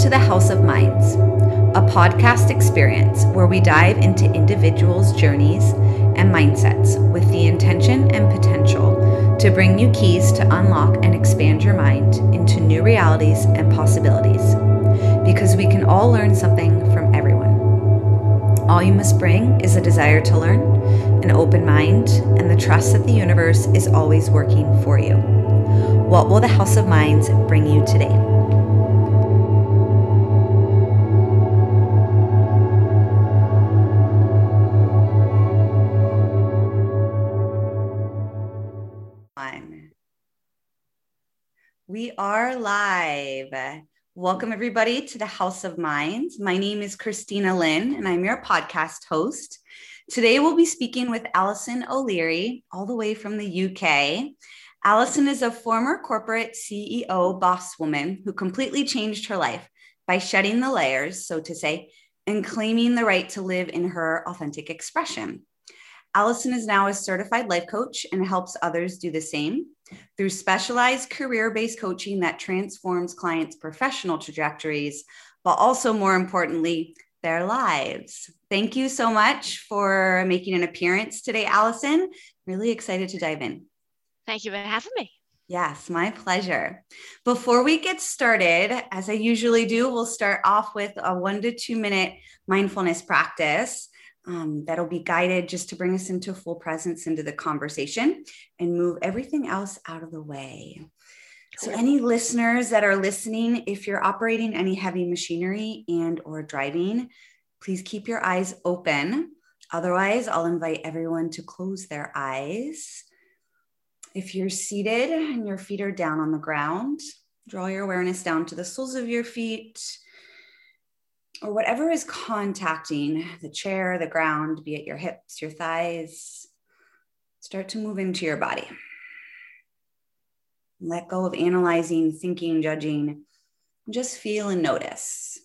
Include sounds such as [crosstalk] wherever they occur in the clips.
to the House of Minds, a podcast experience where we dive into individuals' journeys and mindsets with the intention and potential to bring you keys to unlock and expand your mind into new realities and possibilities. Because we can all learn something from everyone. All you must bring is a desire to learn, an open mind, and the trust that the universe is always working for you. What will the House of Minds bring you today? Are live. Welcome, everybody, to the House of Minds. My name is Christina Lynn, and I'm your podcast host. Today, we'll be speaking with Alison O'Leary, all the way from the UK. Alison is a former corporate CEO boss woman who completely changed her life by shedding the layers, so to say, and claiming the right to live in her authentic expression. Allison is now a certified life coach and helps others do the same through specialized career based coaching that transforms clients' professional trajectories, but also more importantly, their lives. Thank you so much for making an appearance today, Allison. Really excited to dive in. Thank you for having me. Yes, my pleasure. Before we get started, as I usually do, we'll start off with a one to two minute mindfulness practice um, that'll be guided just to bring us into full presence into the conversation and move everything else out of the way. So any listeners that are listening, if you're operating any heavy machinery and or driving, please keep your eyes open. Otherwise, I'll invite everyone to close their eyes. If you're seated and your feet are down on the ground, draw your awareness down to the soles of your feet or whatever is contacting the chair, the ground, be it your hips, your thighs, start to move into your body. Let go of analyzing, thinking, judging. Just feel and notice,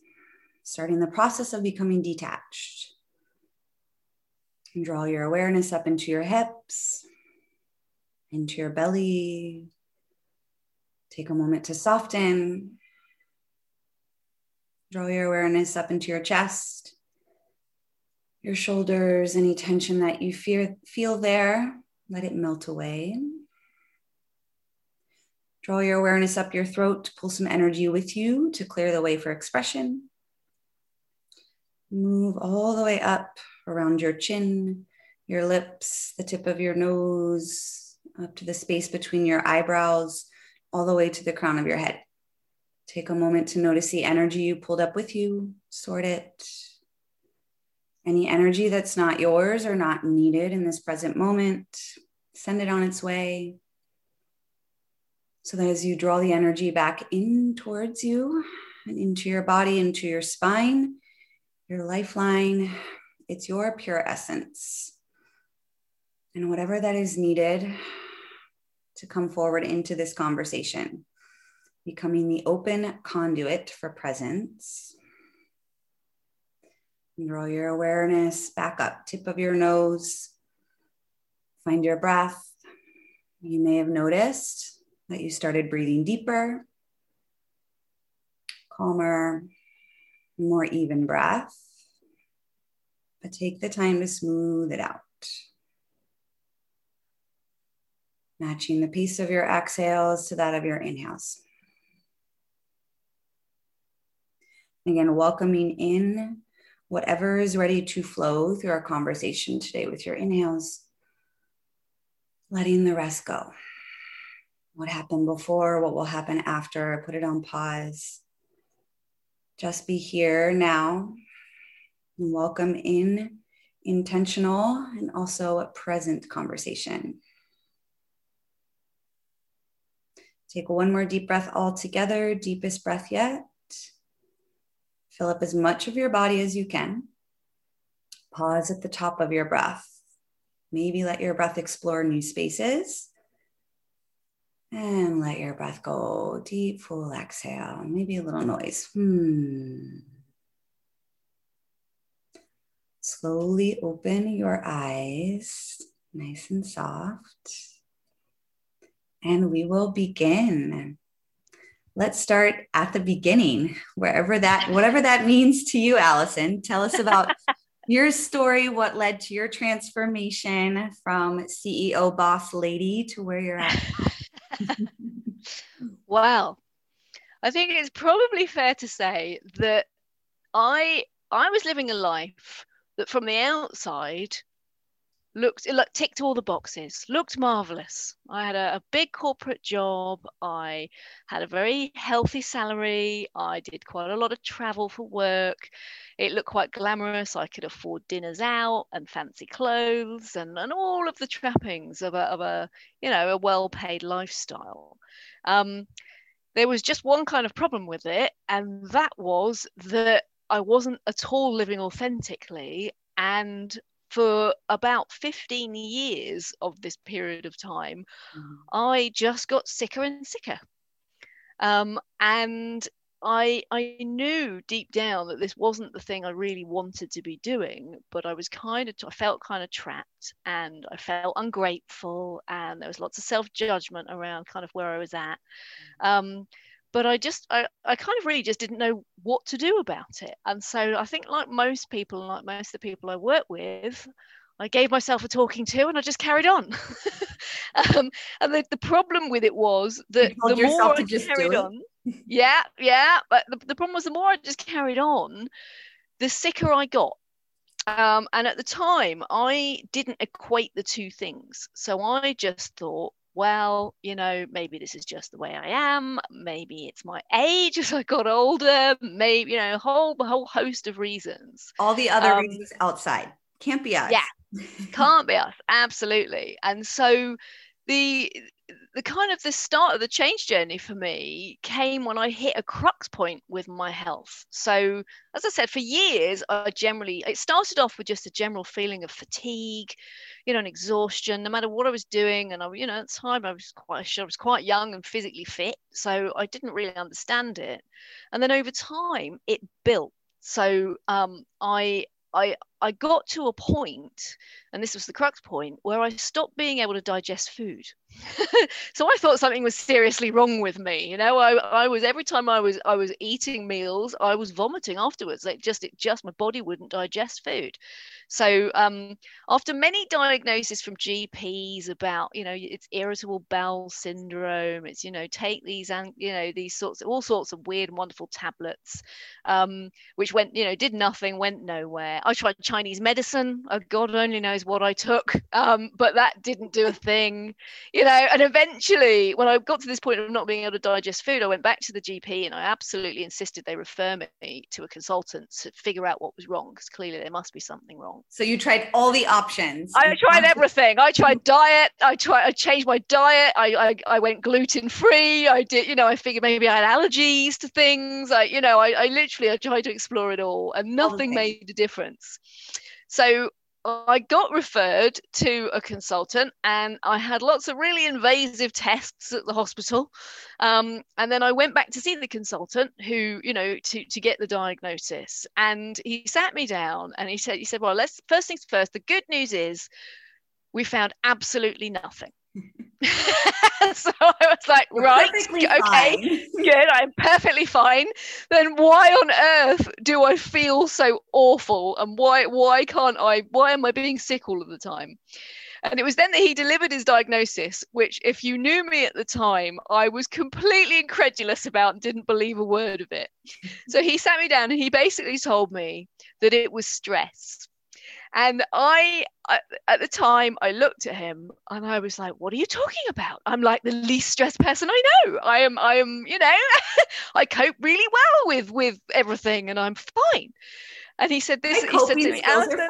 starting the process of becoming detached. And draw your awareness up into your hips, into your belly. Take a moment to soften Draw your awareness up into your chest, your shoulders, any tension that you fear, feel there, let it melt away. Draw your awareness up your throat, pull some energy with you to clear the way for expression. Move all the way up around your chin, your lips, the tip of your nose, up to the space between your eyebrows, all the way to the crown of your head. Take a moment to notice the energy you pulled up with you, sort it. Any energy that's not yours or not needed in this present moment, send it on its way. So that as you draw the energy back in towards you and into your body, into your spine, your lifeline, it's your pure essence. And whatever that is needed to come forward into this conversation becoming the open conduit for presence. draw your awareness back up, tip of your nose. Find your breath. You may have noticed that you started breathing deeper, calmer, more even breath. But take the time to smooth it out. Matching the pace of your exhales to that of your inhales. Again, welcoming in whatever is ready to flow through our conversation today with your inhales, letting the rest go. What happened before, what will happen after, put it on pause. Just be here now and welcome in intentional and also a present conversation. Take one more deep breath all together, deepest breath yet. Fill up as much of your body as you can. Pause at the top of your breath. Maybe let your breath explore new spaces. And let your breath go deep, full exhale. Maybe a little noise. Hmm. Slowly open your eyes, nice and soft. And we will begin. Let's start at the beginning, wherever that, whatever that means to you, Allison. Tell us about [laughs] your story, what led to your transformation from CEO boss lady to where you're at. [laughs] well, I think it's probably fair to say that I I was living a life that from the outside looked it looked, ticked all the boxes looked marvelous i had a, a, big corporate job. I had a very healthy salary. I did quite a lot of travel for work. It looked quite glamorous. I could afford dinners out and fancy clothes and, and all of the trappings of a, of a you know a well-paid lifestyle. Um, there was just one kind of problem with it and that was that I wasn't at all living authentically. And for about 15 years of this period of time, mm. I just got sicker and sicker. Um, and I, I knew deep down that this wasn't the thing I really wanted to be doing, but I was kind of, I felt kind of trapped and I felt ungrateful and there was lots of self judgment around kind of where I was at. Mm. Um, but I just I, I kind of really just didn't know what to do about it. And so I think like most people, like most of the people I work with, I gave myself a talking to and I just carried on. [laughs] um, and the, the problem with it was that the more I carried on, yeah, yeah, but the, the problem was the more I just carried on, the sicker I got. Um, and at the time, I didn't equate the two things. So I just thought, well, you know, maybe this is just the way I am. Maybe it's my age [laughs] as I got older. Maybe, you know, a whole, whole host of reasons. All the other um, reasons outside. Can't be us. Yeah. [laughs] Can't be us. Absolutely. And so the the kind of the start of the change journey for me came when I hit a crux point with my health. So, as I said, for years, I generally, it started off with just a general feeling of fatigue, you know, and exhaustion, no matter what I was doing. And I, you know, at the time I was quite, I was quite young and physically fit. So I didn't really understand it. And then over time, it built. So um, I, I, I got to a point, and this was the crux point, where I stopped being able to digest food. [laughs] so I thought something was seriously wrong with me. You know, I, I was every time I was I was eating meals, I was vomiting afterwards. Like just it just my body wouldn't digest food. So um, after many diagnoses from GPs about you know it's irritable bowel syndrome, it's you know take these and you know these sorts of all sorts of weird and wonderful tablets, um, which went you know did nothing, went nowhere. I tried Chinese medicine. Oh, God only knows what I took, um, but that didn't do a thing, you know. And eventually, when I got to this point of not being able to digest food, I went back to the GP and I absolutely insisted they refer me to a consultant to figure out what was wrong because clearly there must be something wrong. So you tried all the options. I tried everything. I tried diet. I tried. I changed my diet. I I, I went gluten free. I did. You know, I figured maybe I had allergies to things. I you know, I, I literally I tried to explore it all, and nothing made a difference. So I got referred to a consultant and I had lots of really invasive tests at the hospital. Um, and then I went back to see the consultant who, you know, to, to get the diagnosis. And he sat me down and he said, he said, well, let's first things first, the good news is we found absolutely nothing. [laughs] so I was like, You're right, okay, [laughs] good, I'm perfectly fine. Then why on earth do I feel so awful? And why why can't I why am I being sick all of the time? And it was then that he delivered his diagnosis, which, if you knew me at the time, I was completely incredulous about and didn't believe a word of it. so he sat me down and he basically told me that it was stress. And I, at the time, I looked at him and I was like, "What are you talking about? I'm like the least stressed person I know. I am, I am, you know, [laughs] I cope really well with with everything, and I'm fine." And he said this. He said to me, "Allison,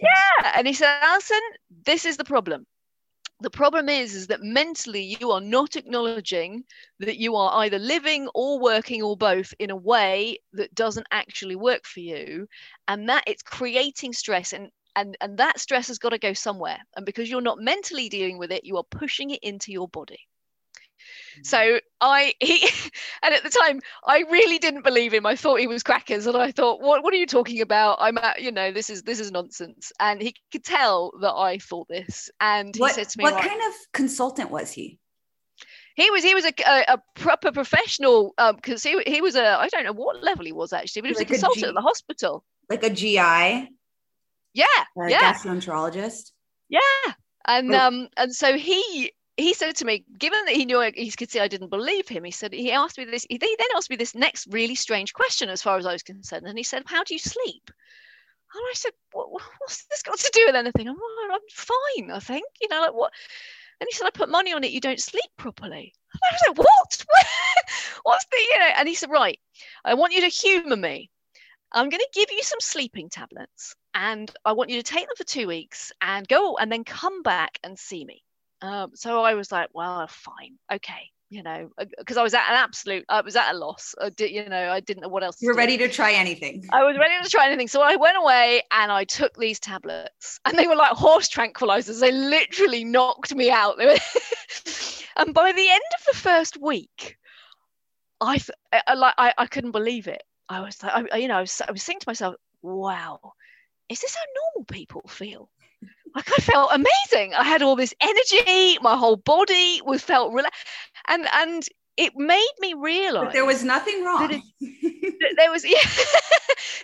yeah." And he said, "Allison, this is the problem the problem is is that mentally you are not acknowledging that you are either living or working or both in a way that doesn't actually work for you and that it's creating stress and and and that stress has got to go somewhere and because you're not mentally dealing with it you are pushing it into your body so I [laughs] he and at the time I really didn't believe him. I thought he was crackers, and I thought, what what are you talking about? I'm at you know this is this is nonsense. And he could tell that I thought this, and he what, said to me, "What kind of consultant was he?" he was he was a, a, a proper professional because um, he he was a I don't know what level he was actually, but he was like a consultant a G- at the hospital, like a GI. Yeah, a yeah, gastroenterologist. Yeah, and oh. um and so he he said to me, given that he knew I, he could see I didn't believe him, he said he asked me this. He then asked me this next really strange question, as far as I was concerned, and he said, "How do you sleep?" And I said, what, "What's this got to do with anything?" I'm, I'm fine, I think. You know, like what? And he said, "I put money on it. You don't sleep properly." And I was like, "What? [laughs] What's the you know?" And he said, "Right, I want you to humour me. I'm going to give you some sleeping tablets, and I want you to take them for two weeks and go, and then come back and see me." Um, so I was like, well, fine, okay, you know, because uh, I was at an absolute, I was at a loss. I did, you know, I didn't know what else. You were ready to try anything. I was ready to try anything. So I went away and I took these tablets, and they were like horse tranquilizers. They literally knocked me out. [laughs] and by the end of the first week, I, I like, I, I couldn't believe it. I was like, I, you know, I was, I was thinking to myself, wow, is this how normal people feel? Like I felt amazing. I had all this energy. My whole body was felt relaxed, and and it made me realize but there was nothing wrong. It, that there was, [laughs] yeah.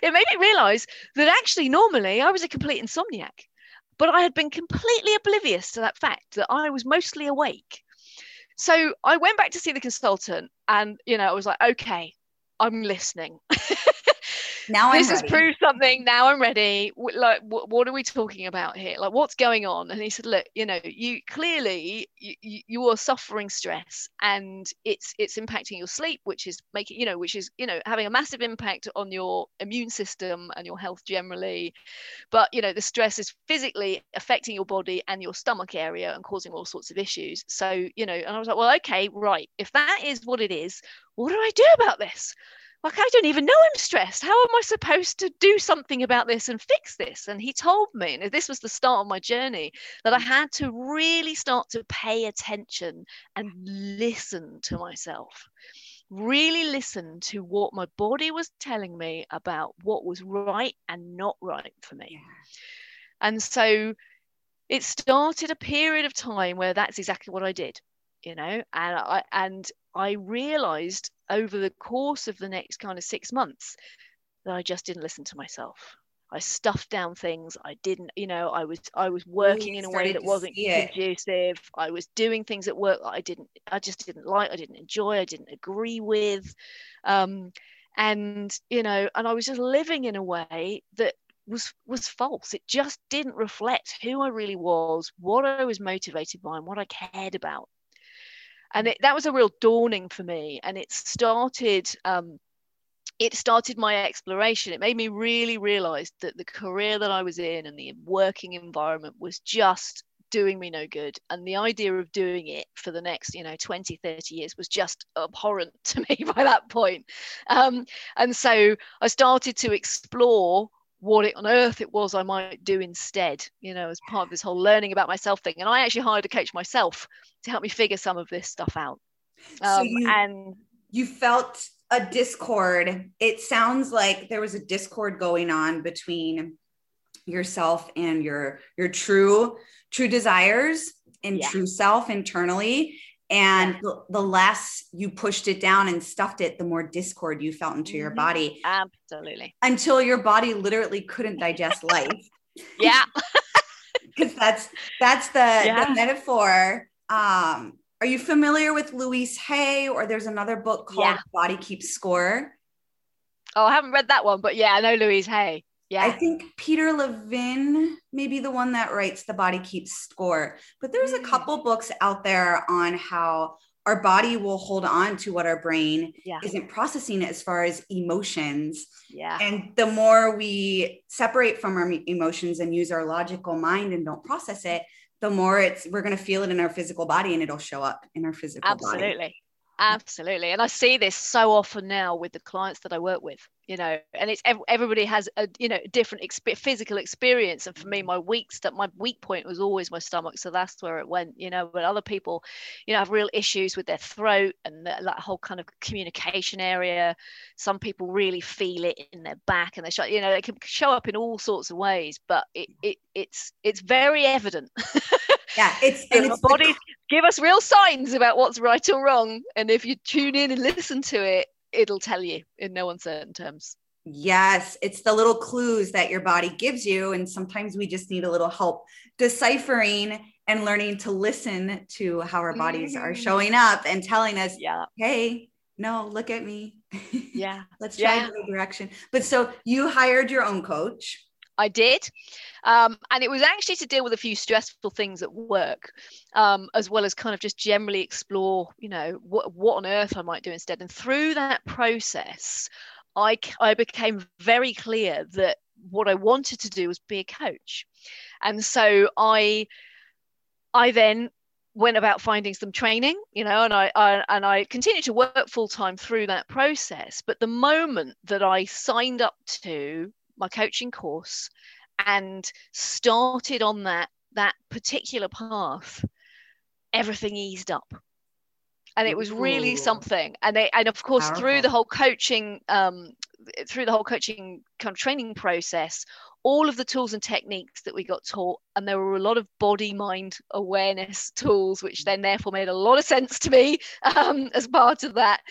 it made me realize that actually, normally, I was a complete insomniac, but I had been completely oblivious to that fact that I was mostly awake. So I went back to see the consultant, and you know, I was like, okay, I'm listening. [laughs] now this has proved something. Now i'm ready. Like what, what are we talking about here? Like what's going on? And he said look you know you clearly you, you are suffering stress and it's it's impacting your sleep which is making you know which is you know having a massive impact on your immune system and your health generally. But you know the stress is physically affecting your body and your stomach area and causing all sorts of issues. So you know and i was like well okay right. If that is what it is what do i do about this like I don't even know I'm stressed. How am I supposed to do something about this and fix this? And he told me, and this was the start of my journey, that I mm. had to really start to pay attention and listen to myself. Really listen to what my body was telling me about what was right and not right for me. And so it started a period of time where that's exactly what I did, you know, and I and I realized over the course of the next kind of six months that I just didn't listen to myself. I stuffed down things. I didn't, you know, I was I was working in a way that wasn't conducive. I was doing things at work that I didn't, I just didn't like, I didn't enjoy, I didn't agree with. Um, and you know, and I was just living in a way that was was false. It just didn't reflect who I really was, what I was motivated by, and what I cared about and it, that was a real dawning for me and it started um, it started my exploration. It made me really realize that the career that i was in and the working environment was just doing me no good. And the idea of doing it for the next you know 20 30 years was just abhorrent [laughs] to me by that point. Um, and so i started to explore what it on earth it was I might do instead, you know, as part of this whole learning about myself thing. And I actually hired a coach myself to help me figure some of this stuff out. Um, so you, and you felt a discord. It sounds like there was a discord going on between yourself and your your true true desires and yeah. true self internally and the, the, less you pushed it down and stuffed it the more discord you felt into mm-hmm. your body. Absolutely. Until your body literally couldn't digest life. [laughs] Yeah. [laughs] Because that's that's the, yeah. the metaphor. Um are you familiar with louise hay? Or there's another book called yeah. body keeps score. Oh i haven't read that one but yeah i know louise hay yeah. I think Peter Levine may be the one that writes The Body Keeps Score. But there's a mm. couple books out there on how our body will hold on to what our brain yeah. isn't processing as far as emotions. Yeah. And the more we separate from our emotions and use our logical mind and don't process it, the more it's we're going to feel it in our physical body and it'll show up in our physical Absolutely. body. Absolutely. Mm. Absolutely. And I see this so often now with the clients that I work with you know and it's everybody has a you know different exp- physical experience. And for me my weak my weak point was always my stomach. So that's where it went you know but other people you know have real issues with their throat and the, that whole kind of communication area. Some people really feel it in their back and they show you know it can show up in all sorts of ways but it, it it's it's very evident [laughs] Yeah, it's, and it's our bodies give us real signs about what's right or wrong. And if you tune in and listen to it, it'll tell you in no uncertain terms. Yes, it's the little clues that your body gives you. And sometimes we just need a little help deciphering and learning to listen to how our bodies mm-hmm. are showing up and telling us, yeah. hey, no, look at me. Yeah. [laughs] Let's try yeah. the direction. But so you hired your own coach. I did. Um, and it was actually to deal with a few stressful things at work, um, as well as kind of just generally explore, you know, what, what on earth I might do instead. And through that process, I, I became very clear that what I wanted to do was be a coach. And so I I then went about finding some training, you know, and I, I and I continued to work full time through that process. But the moment that I signed up to my coaching course and started on that that particular path, everything eased up and it was really Ooh. something and they and of course Powerful. through the whole coaching um, through the whole coaching kind of training process all of the tools and techniques that we got taught and there were a lot of body mind awareness tools which then therefore made a lot of sense to me [laughs] um, as part of that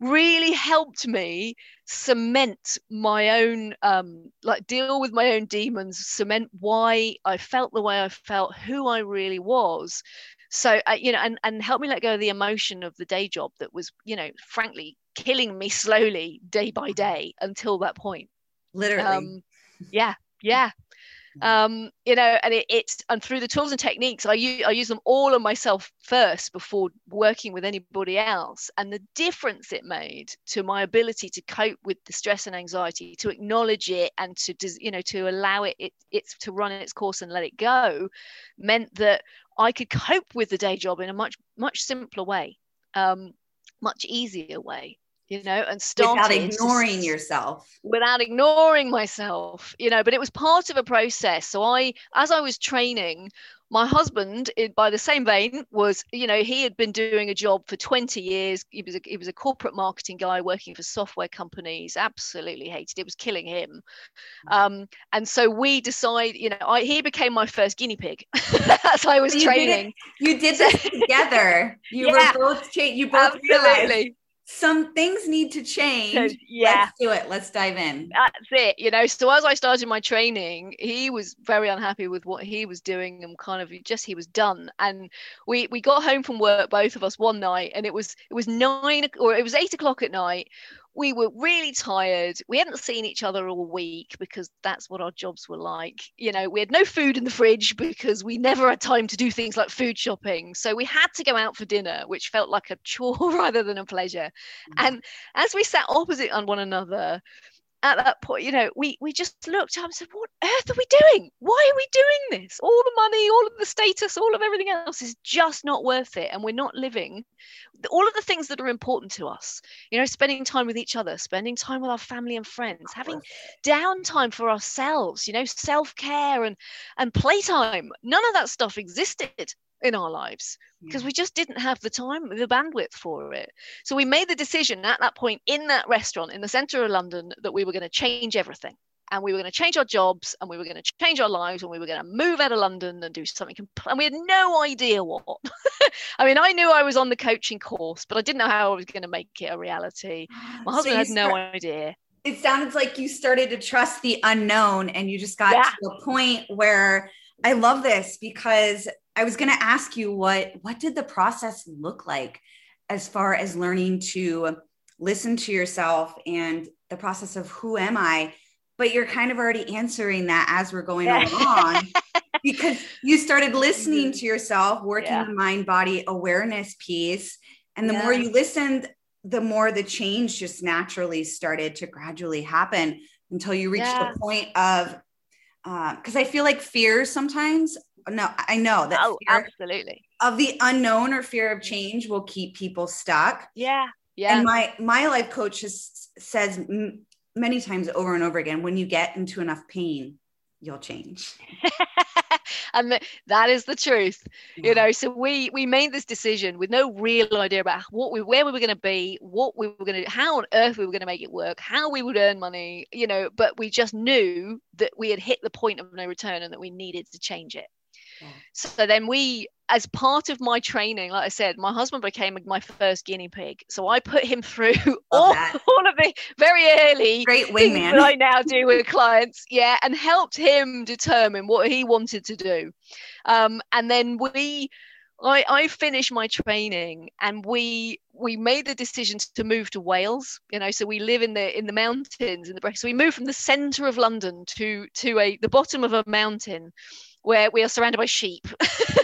really helped me cement my own um, like deal with my own demons cement why i felt the way i felt who i really was. So uh, you know and and help me let go of the emotion of the day job that was you know frankly killing me [laughs] slowly day by day until that point. Literally. Um, yeah yeah um, you know, and it, it's and through the tools and techniques, I use I use them all on myself first before working with anybody else. And the difference it made to my ability to cope with the stress and anxiety, to acknowledge it, and to you know to allow it, it it's to run its course and let it go, meant that I could cope with the day job in a much much simpler way, um, much easier way you know, and started without ignoring to, yourself, without ignoring myself, you know. But it was part of a process. So I, as I was training, my husband, by the same vein, was you know he had been doing a job for 20 years. He was a, he was a corporate marketing guy working for software companies. Absolutely hated it. was killing him. Mm. Um, and so we decided, you know, I, he became my first guinea pig [laughs] as I was you training. Did it, you did this together. You [laughs] yeah, were both cha- you both absolutely. realized some things need to change. yeah. Let's do it. Let's dive in. That's it. You know, so as I started my training, he was very unhappy with what he was doing and kind of just he was done. And we we got home from work, both of us one night, and it was it was nine or it was eight o'clock at night we were really tired. We hadn't seen each other all week because that's what our jobs were like. You know, we had no food in the fridge because we never had time to do things like food shopping. So we had to go out for dinner, which felt like a [laughs] chore rather than a pleasure. Mm-hmm. And as we sat opposite on one another, at that point, you know, we we just looked up and said, "What earth are we doing? Why are we doing this? All the money, all of the status, all of everything else is just not worth it, and we're not living all of the things that are important to us. You know, spending time with each other, spending time with our family and friends, having downtime for ourselves. You know, self care and and playtime. None of that stuff existed in our lives because we just didn't have the time, the bandwidth for it. So we made the decision at that point in that restaurant in the center of London that we were going to change everything. And we were going to change our jobs and we were going to change our lives and we were going to move out of London and do something. Compl- and we had no idea what. [laughs] I mean, I knew I was on the coaching course, but I didn't know how I was going to make it a reality. Ah, My husband so had start- no idea it sounds like you started to trust the unknown and you just got yeah. to a point where I love this because I was going to ask you what what did the process look like as far as learning to listen to yourself and the process of who am I? But you're kind of already answering that as we're going along [laughs] because you started listening mm-hmm. to yourself, working yeah. the mind body awareness piece. And the yeah. more you listened, the more the change just naturally started to gradually happen until you reached yeah. the point of because uh, I feel like fear sometimes no, I know that oh, absolutely of the unknown or fear of change will keep people stuck. Yeah, yeah. And my my life coach has, says m- many times over and over again, when you get into enough pain, you'll change. [laughs] and that is the truth yeah. you know so we we made this decision with no real idea about what we where we were going to be what we were going to how on earth we were going to make it work how we would earn money you know but we just knew that we had hit the point of no return and that we needed to change it yeah. so then we as part of my training, like I said, my husband became my first guinea pig. So I put him through [laughs] all, all, of the very early great wingman that I now do with clients. Yeah, and helped him determine what he wanted to do. Um, and then we I, I finished my training and we we made the decision to move to Wales. You know, so we live in the in the mountains in the so we moved from the centre of London to to a the bottom of a mountain where we are surrounded by sheep.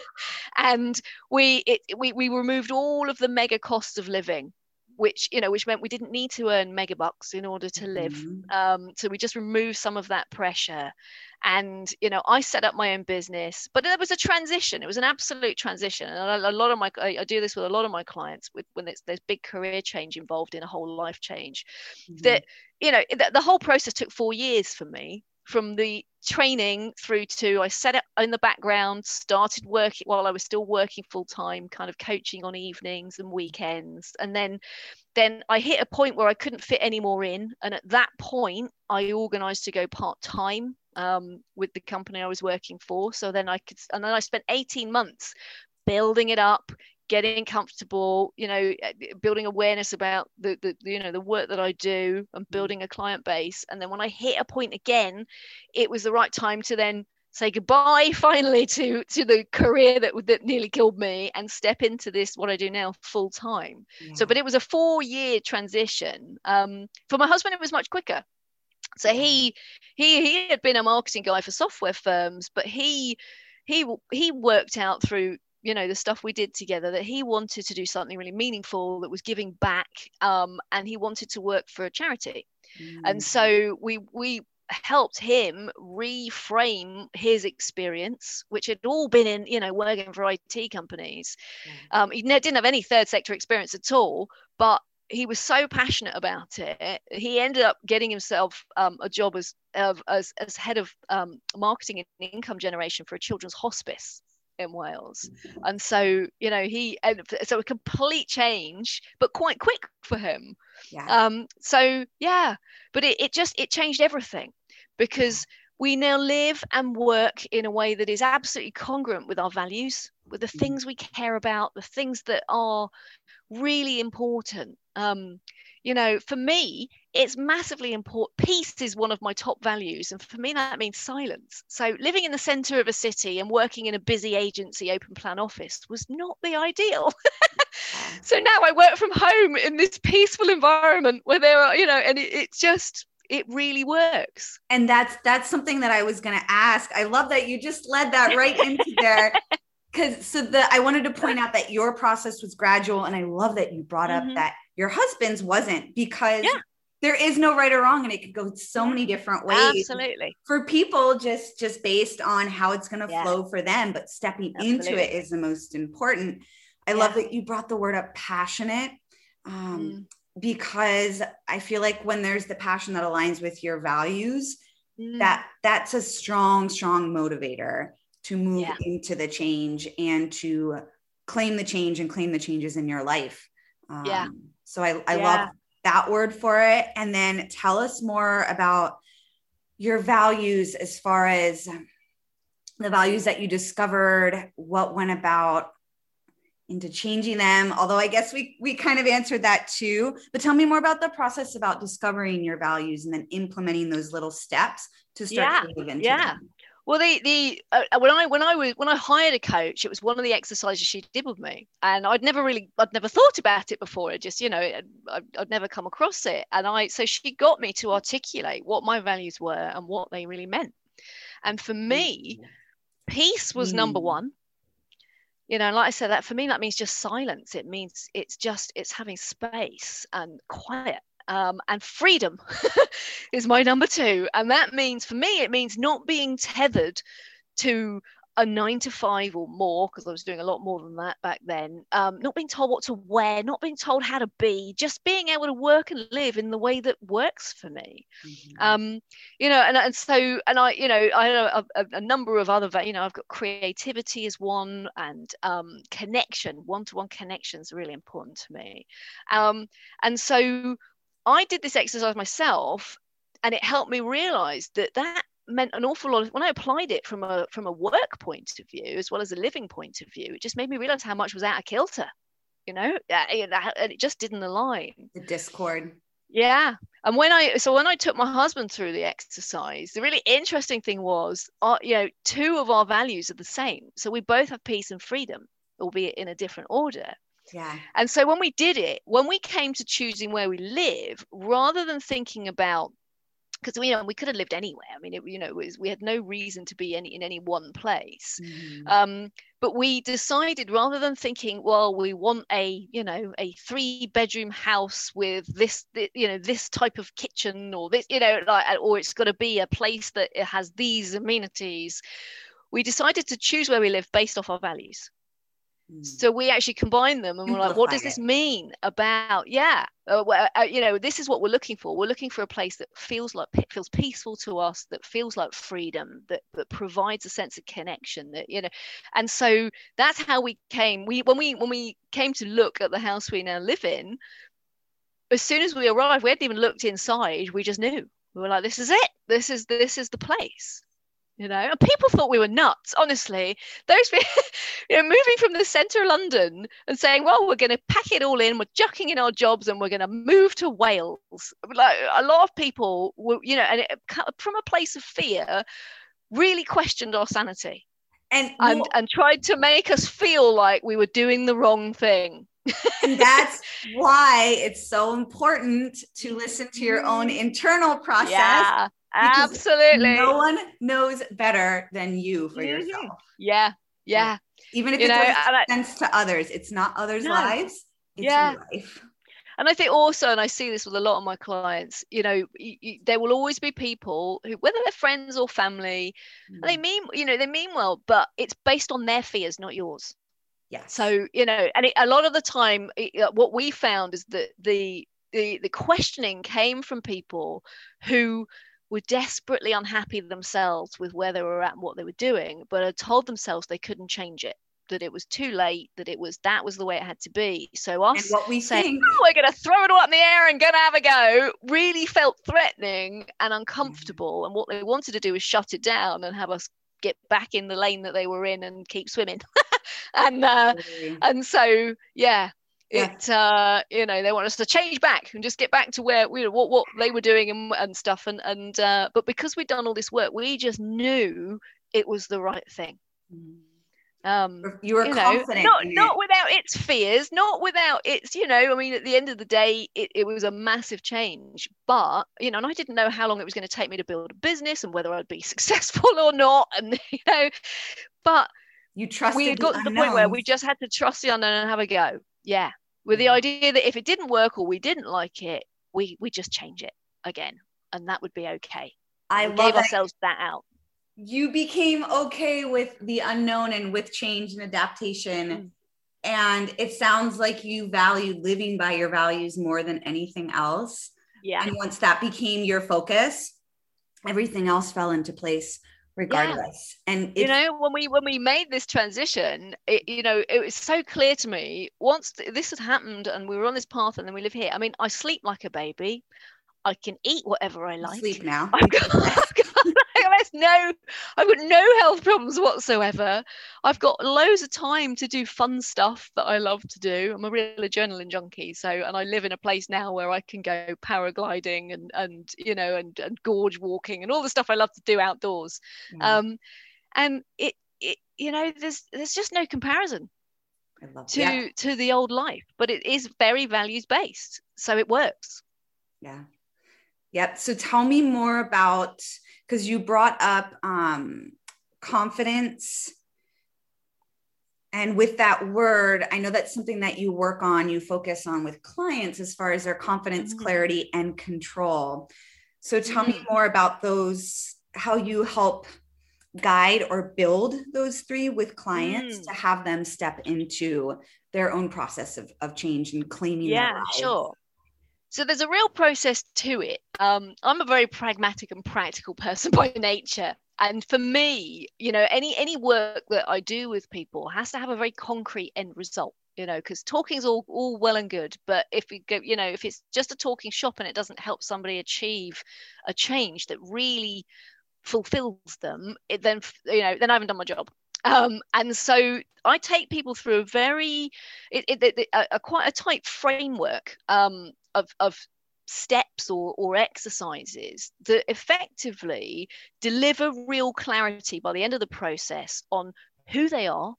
[laughs] and we it, we we removed all of the mega costs of living which you know which meant we didn't need to earn mega bucks in order to live mm-hmm. um, so we just removed some of that pressure and you know i set up my own business but it was a transition it was an absolute transition and a, a lot of my I, I, do this with a lot of my clients with when it's there's big career change involved in a whole life change mm-hmm. that you know the, the whole process took four years for me from the training through to I set it in the background, started working while I was still working full time, kind of coaching on evenings and weekends. And then then I hit a point where I couldn't fit any more in. And at that point, I organized to go part time um, with the company I was working for. So then I could, and then I spent 18 months building it up, getting comfortable you know eh, building awareness about the, the you know the work that i do and mm. building a client base and then when i hit a point again it was the right time to then say goodbye [laughs] finally to to the career that that nearly killed me and step into this what I do now full time. Yeah. So, but it was a four year transition. Um, for my husband, it was much quicker. So he he he had been a marketing guy for software firms, but he he he worked out through you know the stuff we did together that he wanted to do something really meaningful that was giving back um, and he wanted to work for a charity mm. and so we we helped him reframe his experience which had all been in you know working for it companies mm. um, he didn't have any third sector experience at all but he was so passionate about it he ended up getting himself um, a job as, as as head of um, marketing and income generation for a children's hospice in Wales. And so, you know, he and so a complete change, but quite quick for him. Yeah. Um, so yeah, but it, it just it changed everything because we now live and work in a way that is absolutely congruent with our values, with the mm-hmm. things we care about, the things that are really important. Um, you know, for me, it's massively important. Peace is one of my top values. And for me, that means silence. So living in the center of a city and working in a busy agency open plan office was not the ideal. [laughs] so now I work from home in this peaceful environment where there are, you know, and it, it's just, it really works. And that's that's something that I was going to ask. I love that you just led that right into there. [laughs] Cuz so the I wanted to point out that your process was gradual and I love that you brought up mm-hmm. that your husband's wasn't because yeah. there is no right or wrong and it could go so many different ways absolutely for people just just based on how it's going to yeah. flow for them but stepping absolutely. into it is the most important i yeah. love that you brought the word up passionate um, mm. because i feel like when there's the passion that aligns with your values mm. that that's a strong strong motivator to move into the change and to claim the change and claim the changes in your life um, yeah so I, I yeah. love that word for it. And then tell us more about your values as far as the values that you discovered, what went about into changing them. Although I guess we we kind of answered that too. But tell me more about the process about discovering your values and then implementing those little steps to start yeah. to move into yeah. Them. Well, the the uh, when I when I was when I hired a coach, it was one of the exercises she did with me, and I'd never really I'd never thought about it before. It just you know I'd, I'd never come across it, and I so she got me to articulate what my values were and what they really meant. And for me, peace was mm. number one. You know, like I said, that for me that means just silence. It means it's just it's having space and quiet um, and freedom [laughs] is my number two. And that means, for me, it means not being tethered to a nine to five or more, because I was doing a lot more than that back then. Um, not being told what to wear, not being told how to be, just being able to work and live in the way that works for me. Mm-hmm. Um, you know, and, and so, and I, you know, I have a, a, number of other, you know, I've got creativity as one and um, connection, one to one connection is really important to me. Um, and so, I did this exercise myself and it helped me realize that that meant an awful lot of, when I applied it from a from a work point of view as well as a living point of view, it just made me realize how much was out of kilter. You know, and it just didn't align. The discord. Yeah. And when I so when I took my husband through the exercise, the really interesting thing was, our, you know, two of our values are the same. So we both have peace and freedom, albeit in a different order. Yeah. And so when we did it, when we came to choosing where we live, rather than thinking about because you know we could have lived anywhere. I mean, it, you know, it was, we had no reason to be any in any one place. Mm-hmm. Um, but we decided rather than thinking, well, we want a you know a three bedroom house with this you know this type of kitchen or this you know like or it's got to be a place that it has these amenities. We decided to choose where we live based off our values. Mm. So we actually combine them and we're like, what does this mean about, yeah, uh, uh, you know, this is what we're looking for. We're looking for a place that feels like, feels peaceful to us, that feels like freedom, that, that provides a sense of connection that, you know, and so that's how we came. We, when we, when we came to look at the house we now live in, as soon as we arrived, we hadn't even looked inside. We just knew. We were like, this is it. This is, this is the place you know? And people thought we were nuts honestly. Those [laughs] you know moving from the center of london and saying well we're going to pack it all in we're jucking in our jobs and we're going to move to wales. Like a lot of people were you know and it, from a place of fear really questioned our sanity and and, and tried to make us feel like we were doing the wrong thing. And that's why it's so important to listen to your own [laughs] internal process yeah Absolutely. No one knows better than you for mm-hmm. yourself. Yeah. Yeah. Even if you it know, doesn't make sense to others, it's not others' no. lives. yeah. life. And I think also, and I see this with a lot of my clients, you know, you, you, there will always be people who, whether they're friends or family, mm. they mean, you know, they mean well, but it's based on their fears, not yours. Yeah. So, you know, and it, a lot of the time, it, uh, what we found is that the, the, the questioning came from people who were desperately unhappy themselves with where they were at and what they were doing, but had told themselves they couldn't change it, that it was too late, that it was that was the way it had to be. So us and what we saying, think, oh, we're going to throw it all up in the air and going to have a go, really felt threatening and uncomfortable. Mm-hmm. And what they wanted to do was shut it down and have us get back in the lane that they were in and keep swimming. [laughs] and uh, and so yeah, yeah. It uh you know they want us to change back and just get back to where we what what they were doing and, and stuff. And and uh but because we'd done all this work we just knew it was the right thing. Um you were you confident know, not not without its fears not without its you know i mean at the end of the day it, it was a massive change. But you know and i didn't know how long it was going to take me to build a business and whether i'd be [laughs] successful or not and [laughs] you know but you trust we had got to the point where we just had to trust the unknown and have a go. Yeah with the idea that if it didn't work or we didn't like it, we we just change it again, and that would be okay. I we gave ourselves that out. You became okay with the unknown and with change and adaptation. Mm. And it sounds like you value living by your values more than anything else. Yeah. And once that became your focus, everything else fell into place regardless yeah. and you know when we when we made this transition it you know it was so clear to me once th- this had happened and we were on this path and then we live here i mean i sleep like a baby I can eat whatever I like. Sleep now. [laughs] I've got, I've got, there's no, I've got no health problems whatsoever. I've got loads of time to do fun stuff that I love to do. I'm a real adrenaline junkie, so and I live in a place now where I can go paragliding and and you know and and gorge walking and all the stuff I love to do outdoors. Mm. Um, and it it you know there's there's just no comparison to yeah. to the old life, but it is very values based, so it works. Yeah. Yep. So tell me more about because you brought up um, confidence. And with that word, I know that's something that you work on, you focus on with clients as far as their confidence, mm-hmm. clarity, and control. So tell mm-hmm. me more about those, how you help guide or build those three with clients mm. to have them step into their own process of, of change and claiming their yeah sure so there's a real process to it. Um, I'm a very pragmatic and practical [laughs] person by nature. And for me, you know, any any work that I do with people has to have a very concrete end result you know because talking is all, all well and good but if we go you know if it's just a talking shop and it doesn't help somebody achieve a change that really fulfills them, it then you know then I haven't done my job. Um, and so I take people through a very, it, it, it, a, a, quite a tight framework um, of, of steps or, or exercises that effectively deliver real clarity by the end of the process on who they are, mm.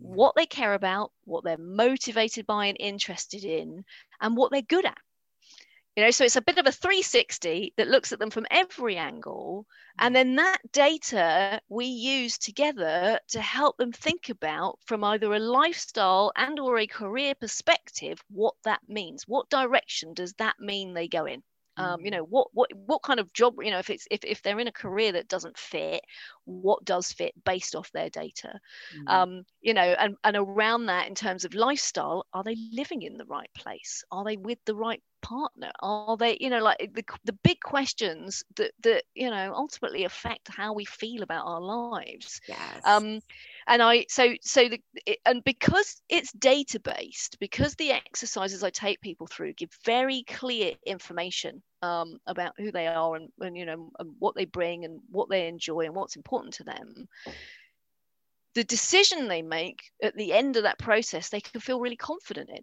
what they care about, what they're motivated by and interested in, and what they're good at you know so it's a bit of a 360 that looks at them from every angle. Mm. And then that data we use together to help them think about from either a lifestyle and or a career perspective what that means. What direction does that mean they go in um, you mm. know what what what kind of job you know if it's if, if they're in a career that doesn't fit what does fit based off their data mm. um, you know and and around that in terms of lifestyle are they living in the right place are they with the right partner are they you know like the, the big questions that that you know ultimately affect how we feel about our lives yes. um and i so so the it, and because it's data based because the exercises i take people through give very clear information um, about who they are and, and you know and what they bring and what they enjoy and what's important to them the decision they make at the end of that process they can feel really confident in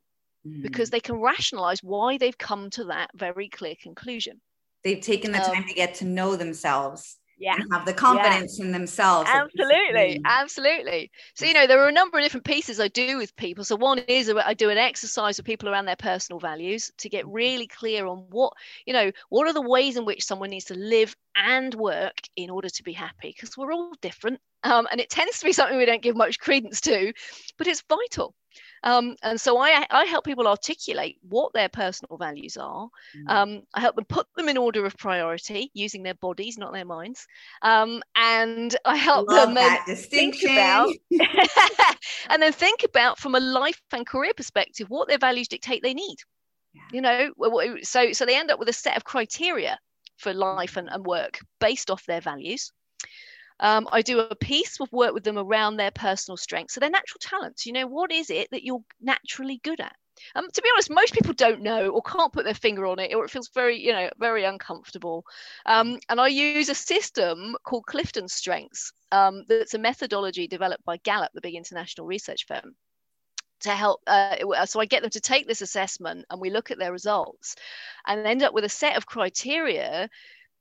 because mm. they can rationalize why they've come to that very clear conclusion. They've taken the time um, to get to know themselves. Yeah. And have the confidence yeah. in themselves. Absolutely. Absolutely. So, you know, there are a number of different pieces I do with people. So, one is I do an exercise with people around their personal values to get really clear on what, you know, what are the ways in which someone needs to live and work in order to be happy because we're all different. Um, and it tends to be something we don't give much credence to, but it's vital. Um, and so I, I help people articulate what their personal values are. Mm. Um, I help them put them in order of priority using their bodies, not their minds. Um, and I help Love them think about [laughs] [laughs] and then think about from a life and career perspective what their values dictate they need. Yeah. You know, so so they end up with a set of criteria for life and, and work based off their values. Um, I do a piece of work with them around their personal strengths. So their natural talents. You know, what is it that you're naturally good at? Um, to be honest, most people don't know or can't put their finger on it, or it feels very, you know, very uncomfortable. Um, and I use a system called Clifton Strengths. Um, that's a methodology developed by Gallup, the big international research firm to help uh, so i get them to take this assessment and we look at their results and end up with a set of criteria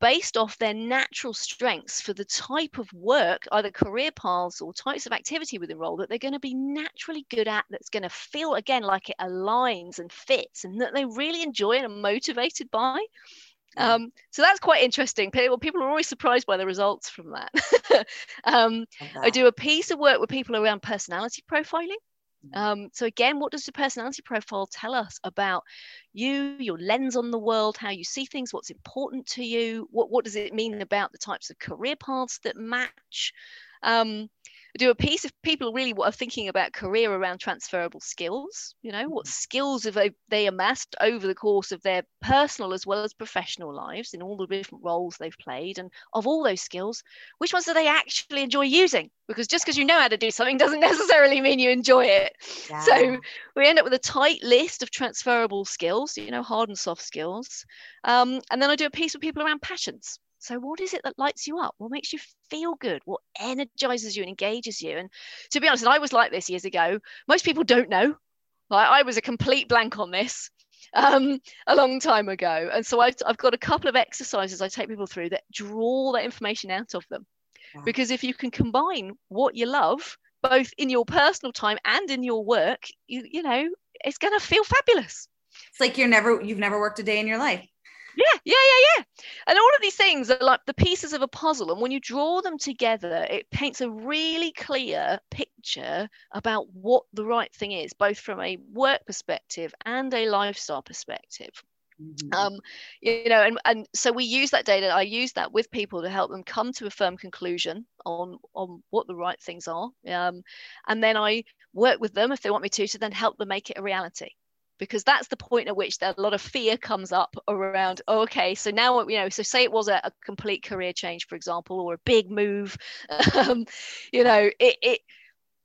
based off their natural strengths for the type of work, either career paths or types of activity within role that they're going to be naturally good at, that's going to feel again like it aligns and fits and that they really enjoy and are motivated by. Mm. Um, so that's quite interesting. People, people are always surprised by the results from that. [laughs] um, I do a piece of work with people around personality profiling. Um, so again, what does the personality profile tell us about you, your lens on the world, how you see things, what's important to you? What, what does it mean about the types of career paths that match? Um, do a piece of people really are thinking about career around transferable skills you know what mm-hmm. skills have they, they amassed over the course of their personal as well as professional lives in all the different roles they've played and of all those skills which ones do they actually enjoy using because just because you know how to do something [laughs] doesn't necessarily mean you enjoy it yeah. so we end up with a tight list of transferable skills you know hard and soft skills um, and then i do a piece with people around passions so, what is it that lights you up? What makes you feel good? What energizes you and engages you? And to be honest, I was like this years ago. Most people don't know. Like, I was a complete blank on this um, a long time ago. And so I've, I've got a couple of exercises I take people through that draw that information out of them. Because if you can combine what you love, both in your personal time and in your work, you, you know, it's going to feel fabulous. It's like you're never, you've never worked a day in your life. Yeah, yeah, yeah, yeah. And all of these things are like the pieces of a puzzle. And when you draw them together, it paints a really clear picture about what the right thing is, both from a work perspective and a lifestyle perspective. Mm-hmm. Um, you know, and, and so we use that data. I use that with people to help them come to a firm conclusion on on what the right things are. Um, and then I work with them if they want me to, to then help them make it a reality because that's the point at which a lot of fear comes up around oh, okay so now you know so say it was a, a complete career change for example or a big move [laughs] um, you know it, it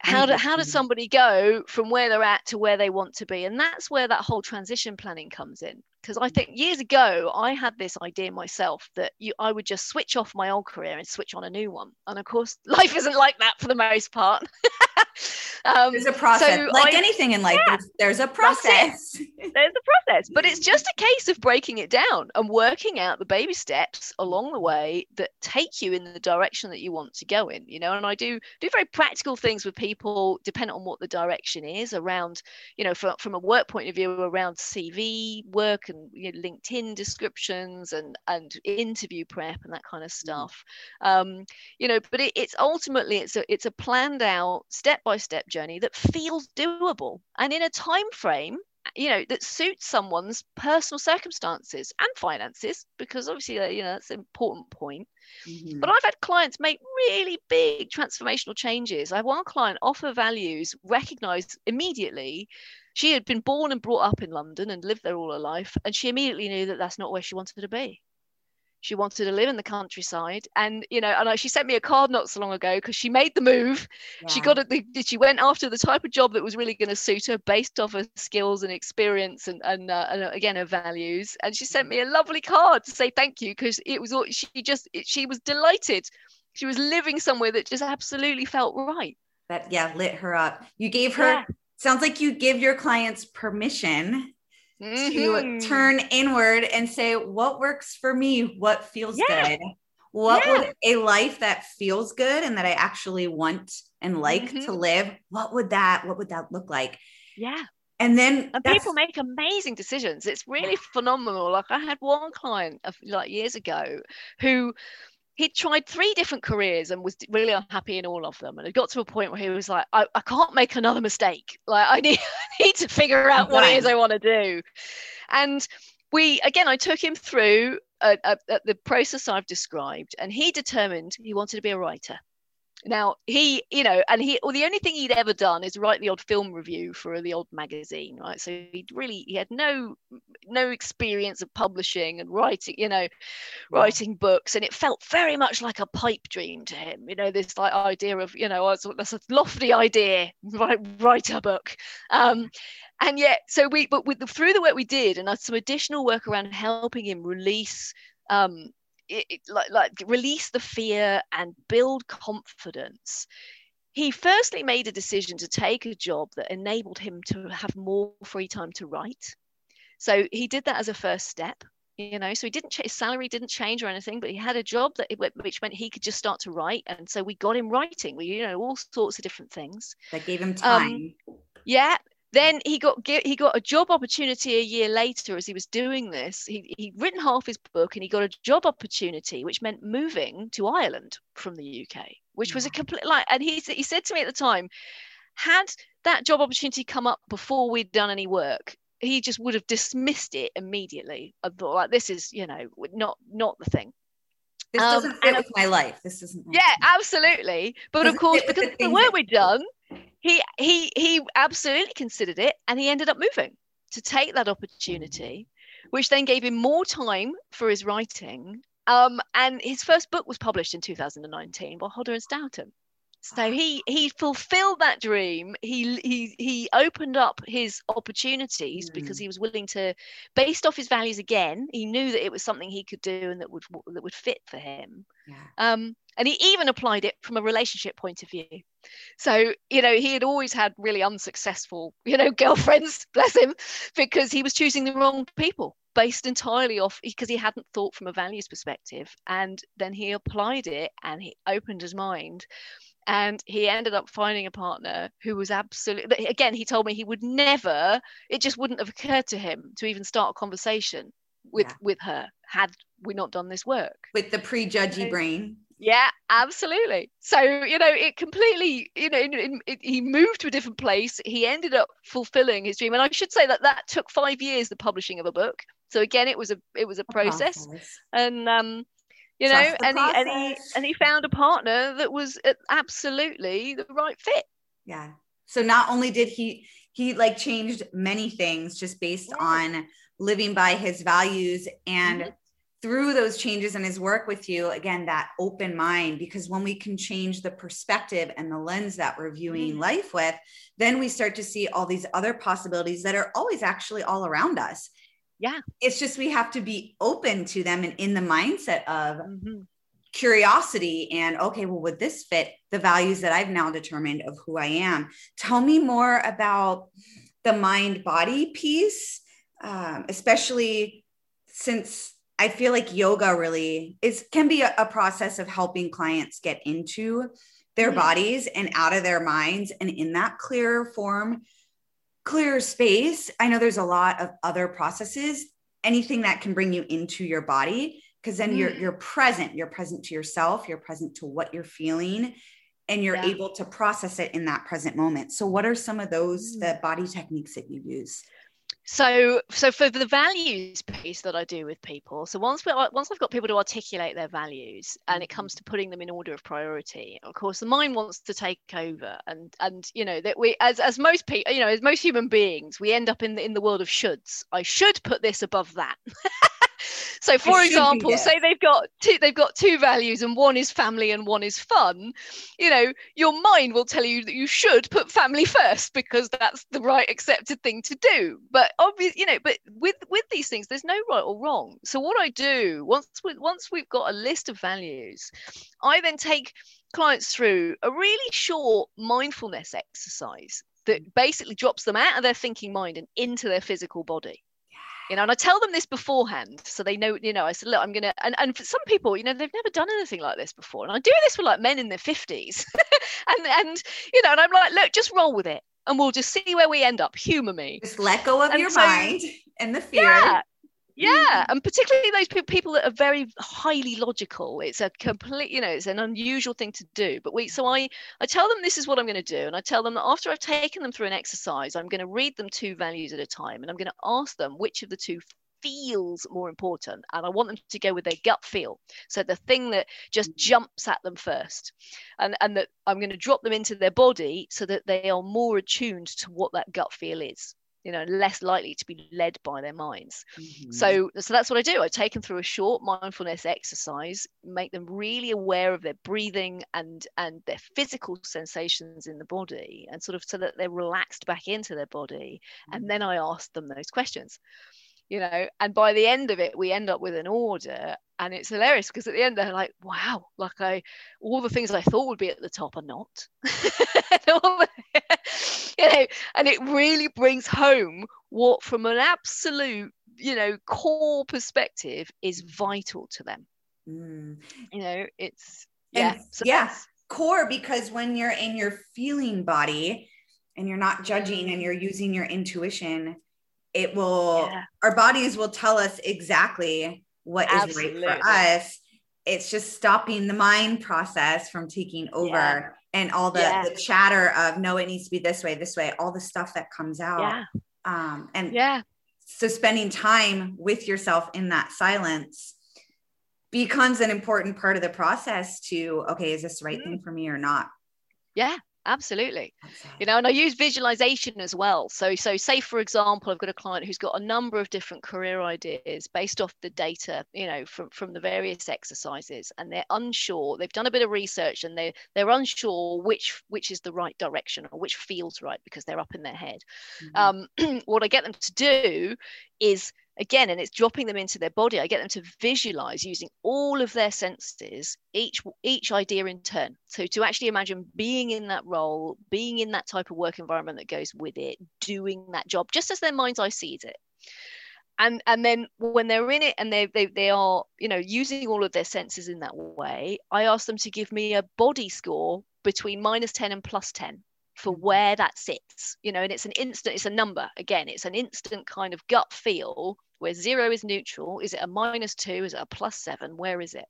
how, do, how does somebody go from where they're at to where they want to be and that's where that whole transition planning comes in because I think years ago I had this idea myself that you I would just switch off my old career and switch on a new one. And of course, [laughs] life isn't like that for the most part. [laughs] um, there's a process, so like I, anything in life. Yeah, there's, there's, a process. [laughs] there's a process, but it's just a case of breaking it down and working out the baby steps along the way that take you in the direction that you want to go in. You know, and I do do very practical things with people, depending on what the direction is around. You know, from from a work point of view, around CV work and you know, LinkedIn descriptions and and interview prep and that kind of mm-hmm. stuff. Um, you know, but it, it's ultimately it's a it's a planned out step by step journey that feels doable and in a time frame you know that suits someone's personal circumstances and finances because obviously uh, you know that's an important point. Mm-hmm. but i've had clients make really big transformational changes. I have one client offer values recognized immediately. She had been born and brought up in london and lived there all her life and she immediately knew that that's not where she wanted to be she wanted to live in the countryside. And you know and she sent me a card not so long ago because she made the move. Yeah. she got it the, she went after the type of job that was really going to suit her based off her skills and experience and and, uh, and uh, again her values. And she sent me a lovely card to say thank you because it was all she just it, she was delighted. She was living somewhere that just absolutely felt right. That yeah lit her up. You gave her yeah. sounds like you give your clients permission mm-hmm. to turn inward and say, what works for me? What feels yeah. good? What yeah. would a life that feels good and that I actually want and like mm-hmm. to live? What would that, what would that look like? Yeah. And then and people make amazing decisions. It's really phenomenal. Like I had one client of, like years ago who he tried three different careers and was really unhappy in all of them. And it got to a point where he was like, I, I can't make another mistake. Like I [laughs] need, I need to figure out what it is I want to do. And we, again, I took him through a, a, a, the process I've described, and he determined he wanted to be a writer. Now he, you know, and he, well, the only thing he'd ever done is write the odd film review for the old magazine, right? So he'd really, he had no, no experience of publishing and writing, you know, writing books, and it felt very much like a pipe dream to him. You know, this like idea of, you know, that's a lofty idea, write, write a book. Um, and yet, so we, but with the, through the work we did, and some additional work around helping him release um, it, it, like, like release the fear and build confidence. He firstly made a decision to take a job that enabled him to have more free time to write. So he did that as a first step you know so he didn't his salary didn't change or anything but he had a job that which meant he could just start to write and so we got him writing. We you know all sorts of different things. That gave him um, time. um, yeah then he got he got a job opportunity a year later as he was doing this. He he'd written half his book and he got a job opportunity, which meant moving to Ireland from the UK, which was a complete like. And he he said to me at the time, had that job opportunity come up before we'd done any work, he just would have dismissed it immediately. I thought like this is you know not not the thing. This doesn't um, fit with my life. This isn't. Yeah, absolutely. But of course, because the, the work we'd done, he he he absolutely considered it and he ended up moving to take that opportunity which then gave him more time for his writing. Um, and his first book was published in 2019 by hodder and stoughton. So he he fulfilled that dream. He he he opened up his opportunities mm. because he was willing to based off his values again he knew that it was something he could do and that would that would fit for him. Yeah. um and he even applied it from a relationship point of view so you know he had always had really unsuccessful you know [laughs] girlfriends bless him because he was choosing the wrong people based entirely off because he hadn't thought from a values perspective. And then he applied it and he opened his mind. And he ended up finding a partner who was absolutely again he told me he would never it just wouldn't have occurred to him to even start a conversation with yeah. with her had we not done this work. With the prejudgy brain yeah absolutely. So you know it completely you know it, it, he moved to a different place. He ended up fulfilling his dream. And i should say that that took five years the publishing of a book. So again it was a it was a process, and um you know and he, and he and he found a partner that was absolutely the right fit. Yeah. So not only did he he like changed many things just based yeah. on living by his values and mm-hmm. Through those changes in his work with you again that open mind because when we can change the perspective and the lens that we're viewing mm-hmm. life with then we start to see all these other possibilities that are always actually all around us Yeah. It's just we have to be open to them and in the mindset of Mm-hmm. curiosity and okay, well, would this fit the values that I've now determined of who I am? Tell me more about the mind body piece, um, especially since I feel like yoga really is can be a, a process of helping clients get into their Mhm. bodies and out of their minds and in that clearer form, clearer space. I know there's a lot of other processes, anything that can bring you into your body because then you're Mm. you're present, you're present to yourself, you're present to what you're feeling and you're Yeah. able to process it in that present moment. So what are some of those Mm. the body techniques that you use? So so for the values piece that i do with people so once we once i've got people to articulate their values and it comes to mm-hmm. putting them in order of priority of course the mind wants to take over and and you know that we as as most people you know as most human beings we end up in the in the world of shoulds. I should put this above that [laughs] so for example say they've got two they've got two values and one is family and one is fun you know your mind will tell you that you should put family first because that's the right accepted thing to do. But obviously you know but with with these things there's no right or wrong. So what i do once we once we've got a list of values i then take clients through a really short mindfulness exercise that basically drops them out of their thinking mind and into their physical body you know and i tell them this beforehand so they know you know i said look i'm gonna and, and for some people you know they've never done anything like this before and i do this with like men in their 50s [laughs] and and you know and i'm like look just roll with it and we'll just see where we end up humor me. Just let go of And your so- mind and the fear. yeah yeah and particularly those pe- people that are very highly logical it's a complete you know it's an unusual thing to do but we so i i tell them this is what i'm going to do and i tell them that after i've taken them through an exercise i'm going to read them two values at a time and i'm going to ask them which of the two feels more important and i want them to go with their gut feel so the thing that just Mhm. jumps at them first and and that i'm going to drop them into their body so that they are more attuned to what that gut feel is you know less likely to be led by their minds. Mhm. so so that's what i do. I take them through a short mindfulness exercise make them really aware of their breathing and and their physical sensations in the body and sort of so that they're relaxed back into their body. And then i ask them those questions you know and by the end of it we end up with an order and it's hilarious because at the end they're like wow like i all the things i thought would be at the top are not [laughs] [laughs] you know and it really brings home what from an absolute you know core perspective is vital to them Mm. you know it's And yeah so yeah. core because when you're in your feeling body and you're not judging and you're using your intuition it will Yeah. our bodies will tell us exactly what is right for us it's just stopping the mind process from taking over Yeah. And all the, Yeah. the chatter of no it needs to be this way this way all the stuff that comes out yeah um and yeah so spending time with yourself in that silence becomes an important part of the process to okay is this the right Mm. thing for me or not yeah absolutely. You know and i use visualization as well. So so say for example i've got a client who's got a number of different career ideas based off the data you know from from the various exercises and they're unsure. They've done a bit of research and they they're unsure which which is the right direction or which feels right because they're up in their head. Mhm. um, [clears throat] what I get them to do is again, and it's dropping them into their body. I get them to visualize using all of their senses, each each idea in turn. So to actually imagine being in that role, being in that type of work environment that goes with it, doing that job, just as their mind's eye sees it. And and then when they're in it and they they they are you know using all of their senses in that way, I ask them to give me a body score between minus ten and plus ten for Mhm. where that sits you know and it's an instant it's a number. Again it's an instant kind of gut feel where zero is neutral. Is it a minus two? Is it a plus seven? Where is it?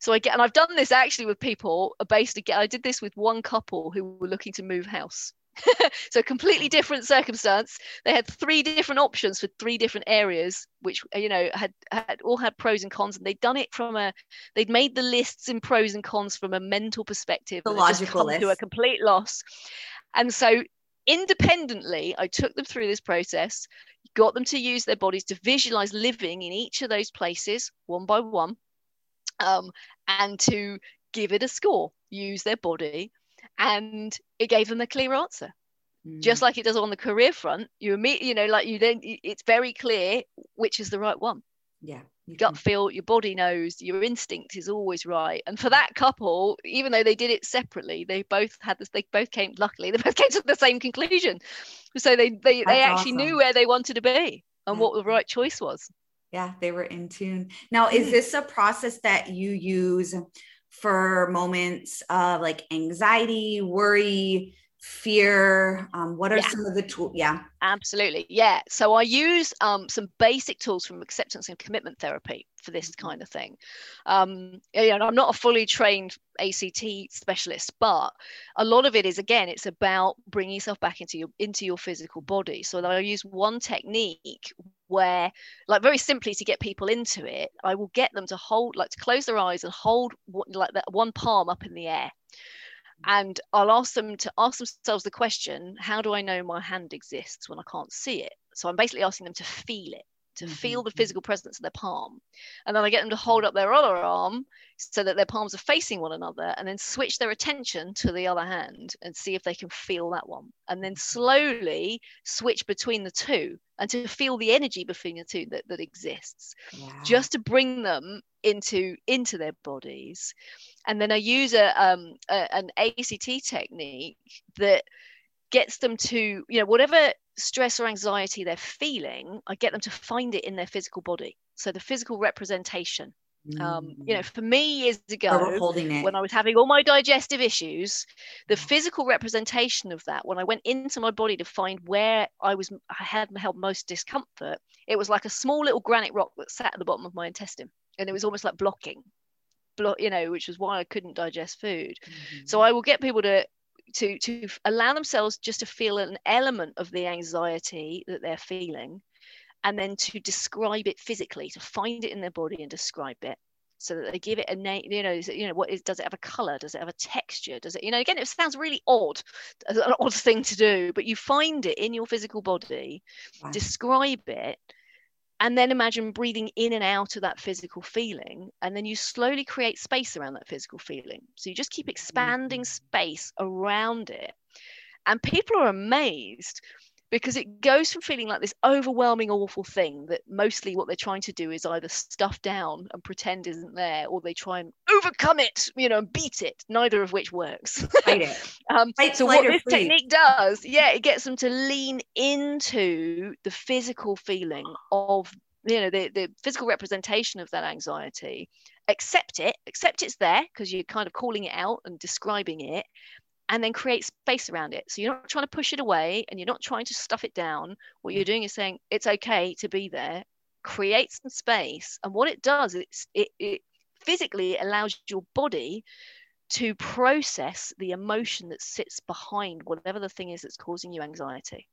So i get and i've done this actually with people uh, based again i did this with one couple who were looking to move house [laughs] so completely different circumstance. They had three different options for three different areas which uh, you know had, had all had pros and cons and they'd done it from a they'd made the lists in pros and cons from a mental perspective The and had just logical come to a complete loss. And so independently i took them through this process got them to use their bodies to visualize living in each of those places one by one um, and to give it a score. Use their body and it gave them a clear answer mm. just like it does on the career front you meet you know like you then it's very clear which is the right one yeah you gut feel your body knows your instinct is always right and for that couple even though they did it separately they both had this they both came luckily they both [laughs] came to the same conclusion so they they, they actually awesome. knew where they wanted to be and yeah. what the right choice was yeah they were in tune now is mm. this a process that you use for moments of like anxiety worry fear um, what are yeah. some of the tools yeah absolutely yeah so i use um, some basic tools from acceptance and commitment therapy for this mm-hmm. kind of thing um, you know, i'm not a fully trained act specialist but a lot of it is again it's about bringing yourself back into your into your physical body so i use one technique where like very simply to get people into it i will get them to hold like to close their eyes and hold like that one palm up in the air and I'll ask them to ask themselves the question, how do I know my hand exists when I can't see it? So I'm basically asking them to feel it, to mm-hmm. feel the physical presence of their palm. And then I get them to hold up their other arm so that their palms are facing one another and then switch their attention to the other hand and see if they can feel that one. And then slowly switch between the two and to feel the energy between the two that, that exists. Just to bring them into into their bodies and then i use a, um, a, an act technique that gets them to you know whatever stress or anxiety they're feeling i get them to find it in their physical body so the physical representation um, you know, mm. for me years ago, when I was having all my digestive issues, the physical representation of that, when I went into my body to find where I was, I had held most discomfort, it was like a small little granite rock that sat at the bottom of my intestine and it was almost like blocking block you know which was why i couldn't digest food mm-hmm. so i will get people to to to allow themselves just to feel an element of the anxiety that they're feeling and then to describe it physically to find it in their body and describe it so that they give it a name you know you know what is does it have a color does it have a texture does it you know again it sounds really odd an odd thing to do but you find it in your physical body wow. describe it and then imagine breathing in and out of that physical feeling and then you slowly create space around that physical feeling so you just keep expanding mm-hmm. space around it and people are amazed because it goes from feeling like this overwhelming awful thing that mostly what they're trying to do is either stuff down and pretend isn't there or they try and overcome it you know and beat it neither of which works. [laughs] Um, so what this technique does yeah it gets them to lean into the physical feeling of you know the, the physical representation of that anxiety. Accept it accept it's there because you're kind of calling it out and describing it and then create space around it. So you're not trying to push it away and you're not trying to stuff it down. What you're mm. doing is saying it's okay to be there, create some space. And what it does, is it, it physically allows your body to process the emotion that sits behind whatever the thing is that's causing you anxiety.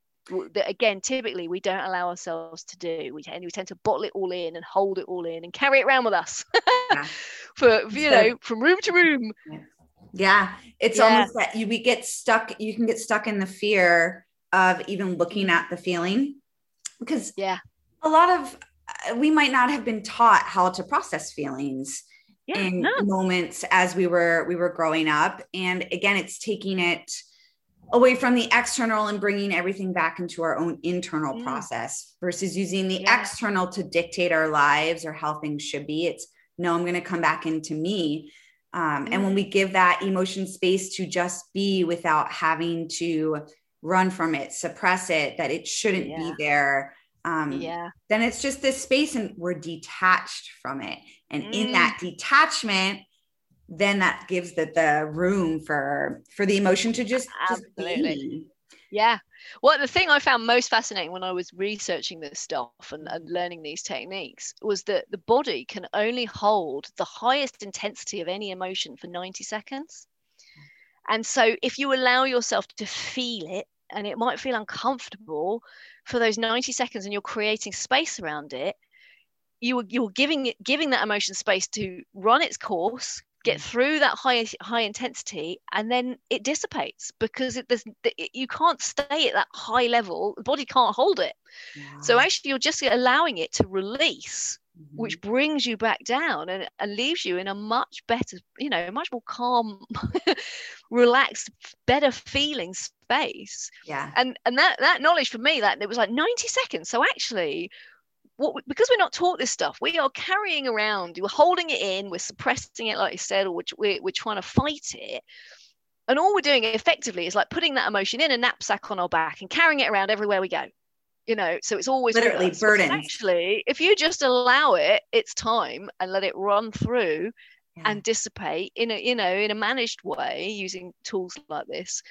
That again, typically we don't allow ourselves to do. We tend, we tend to bottle it all in and hold it all in and carry it around with us [laughs] yeah. for you know from room to room. Yeah yeah, it's almost that you we get stuck. You can get stuck in the fear of even looking at the feeling because yeah, a lot of uh, we might not have been taught how to process feelings yeah, in no. moments as we were we were growing up, and again, it's taking it away from the external and bringing everything back into our own internal mm. process versus using the yeah. external to dictate our lives or how things should be. It's no, I'm going to come back into me um, and when we give that emotion space to just be without having to run from it, suppress it, that it shouldn't yeah. be there, um, yeah. then it's just this space and we're detached from it. And mm. in that detachment, then that gives the, the room for for the emotion to just, just be. Yeah. Well, the thing I found most fascinating when I was researching this stuff and, and learning these techniques was that the body can only hold the highest intensity of any emotion for 90 seconds. And so if you allow yourself to feel it, and it might feel uncomfortable for those 90 seconds and you're creating space around it, you, you're giving it, giving that emotion space to run its course, get mm. through that high high intensity and then it dissipates because it, there's it, you can't stay at that high level the body can't hold it yeah. so actually you're just allowing it to release mm-hmm. which brings you back down and, and leaves you in a much better, you know, much more calm, [laughs] relaxed, better feeling space. Yeah. And and that that knowledge for me, that it was like 90 seconds. So actually, what because we're not taught this stuff, we are carrying around, we're holding it in, we're suppressing it, like you said, or we're, we're, trying to fight it. And all we're doing effectively is like putting that emotion in a knapsack on our back and carrying it around everywhere we go you know so it's always literally burden actually if you just allow it its time and let it run through yeah. and dissipate in a you know in a managed way using tools like this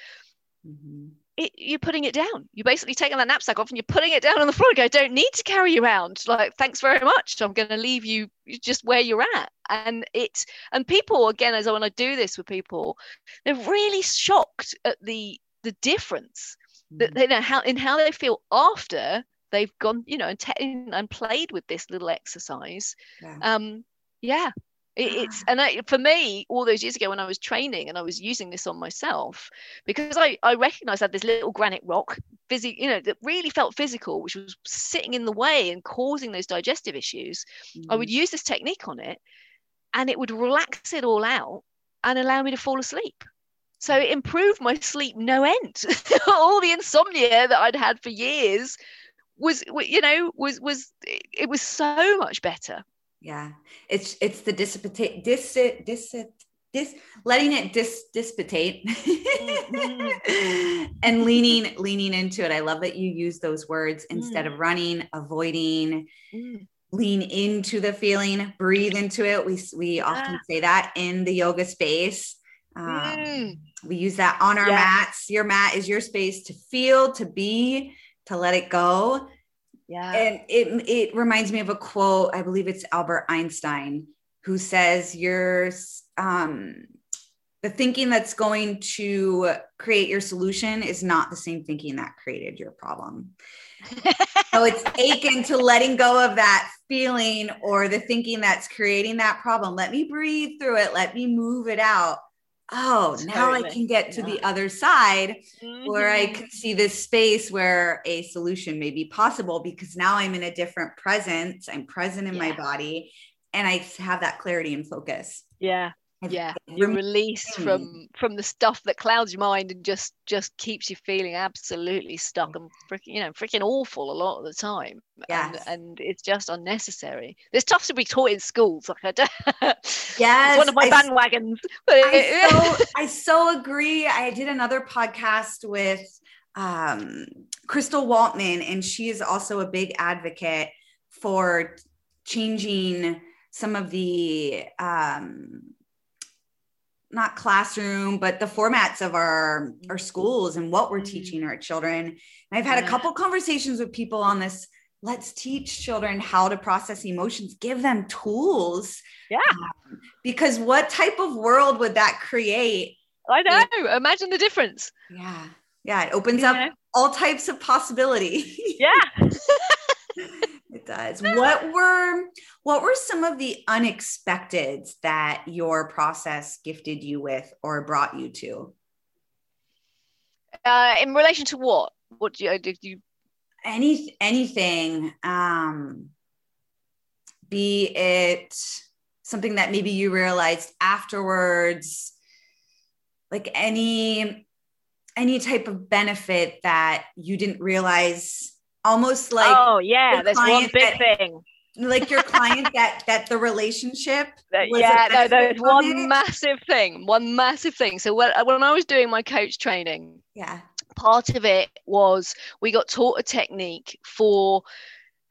mm-hmm. It, you're putting it down. You're basically taking that knapsack off and you're putting it down on the floor. I don't need to carry you around. Like thanks very much. I'm going to leave you just where you're at. And it and people again as i when i do this with people they're really shocked at the the difference that they know how in how they feel after they've gone you know and, te- and played with this little exercise. Yeah. um yeah it, it's and I, for me all those years ago when i was training and i was using this on myself because i i recognized that this little granite rock physy you know that really felt physical which was sitting in the way and causing those digestive issues mm. i would mm. use this technique on it and it would relax it all out and allow me to fall asleep so it improved my sleep no end. [laughs] All the insomnia that I'd had for years was, you know, was was it was so much better. Yeah, it's it's the dissipate dis dis dis letting it dis dissipate mm-hmm. [laughs] and leaning leaning into it. I love that you use those words instead mm. of running, avoiding. Mm lean into the feeling breathe into it we we yeah. often say that in the yoga space um, mm. We use that on our yeah. mats. Your mat is your space to feel, to be, to let it go. Yeah. And it it reminds me of a quote. I believe it's Albert Einstein who says, "Your um, the thinking that's going to create your solution is not the same thinking that created your problem." [laughs] so it's akin to letting go of that feeling or the thinking that's creating that problem. Let me breathe through it. Let me move it out oh totally. now i can get to yeah. the other side mm-hmm. where i mm-hmm. can see this space where a solution may be possible because now i'm in a different presence i'm present in yeah. my body and i have that clarity and focus yeah yeah you're released from from the stuff that clouds your mind and just just keeps you feeling absolutely stuck and freaking you know freaking awful a lot of the time. Yeah and, and, it's just unnecessary. There's stuff to be taught in schools like i don't [laughs] yes one of my I, bandwagons. [laughs] I so, [laughs] I so agree. I did another podcast with um, crystal waltman and she is also a big advocate for changing some of the um, not classroom, but the formats of our our schools and what we're mm-hmm. teaching our children. And I've had a couple conversations with people on this. Let's teach children how to process emotions. Give them tools. Yeah. Um, because what type of world would that create? I know. If, Imagine the difference. Yeah. Yeah. It opens up all types of possibility. Yeah. [laughs] [laughs] does. What were what were some of the unexpecteds that your process gifted you with or brought you to? Uh, in relation to what? What do you, did you? Any anything, um, be it something that maybe you realized afterwards, like any any type of benefit that you didn't realize almost like oh yeah that's one big that, thing. like your [laughs] client that that the relationship yeah no there's one it? massive thing one massive thing. So when, uh, when i was doing my coach training yeah. part of it was we got taught a technique for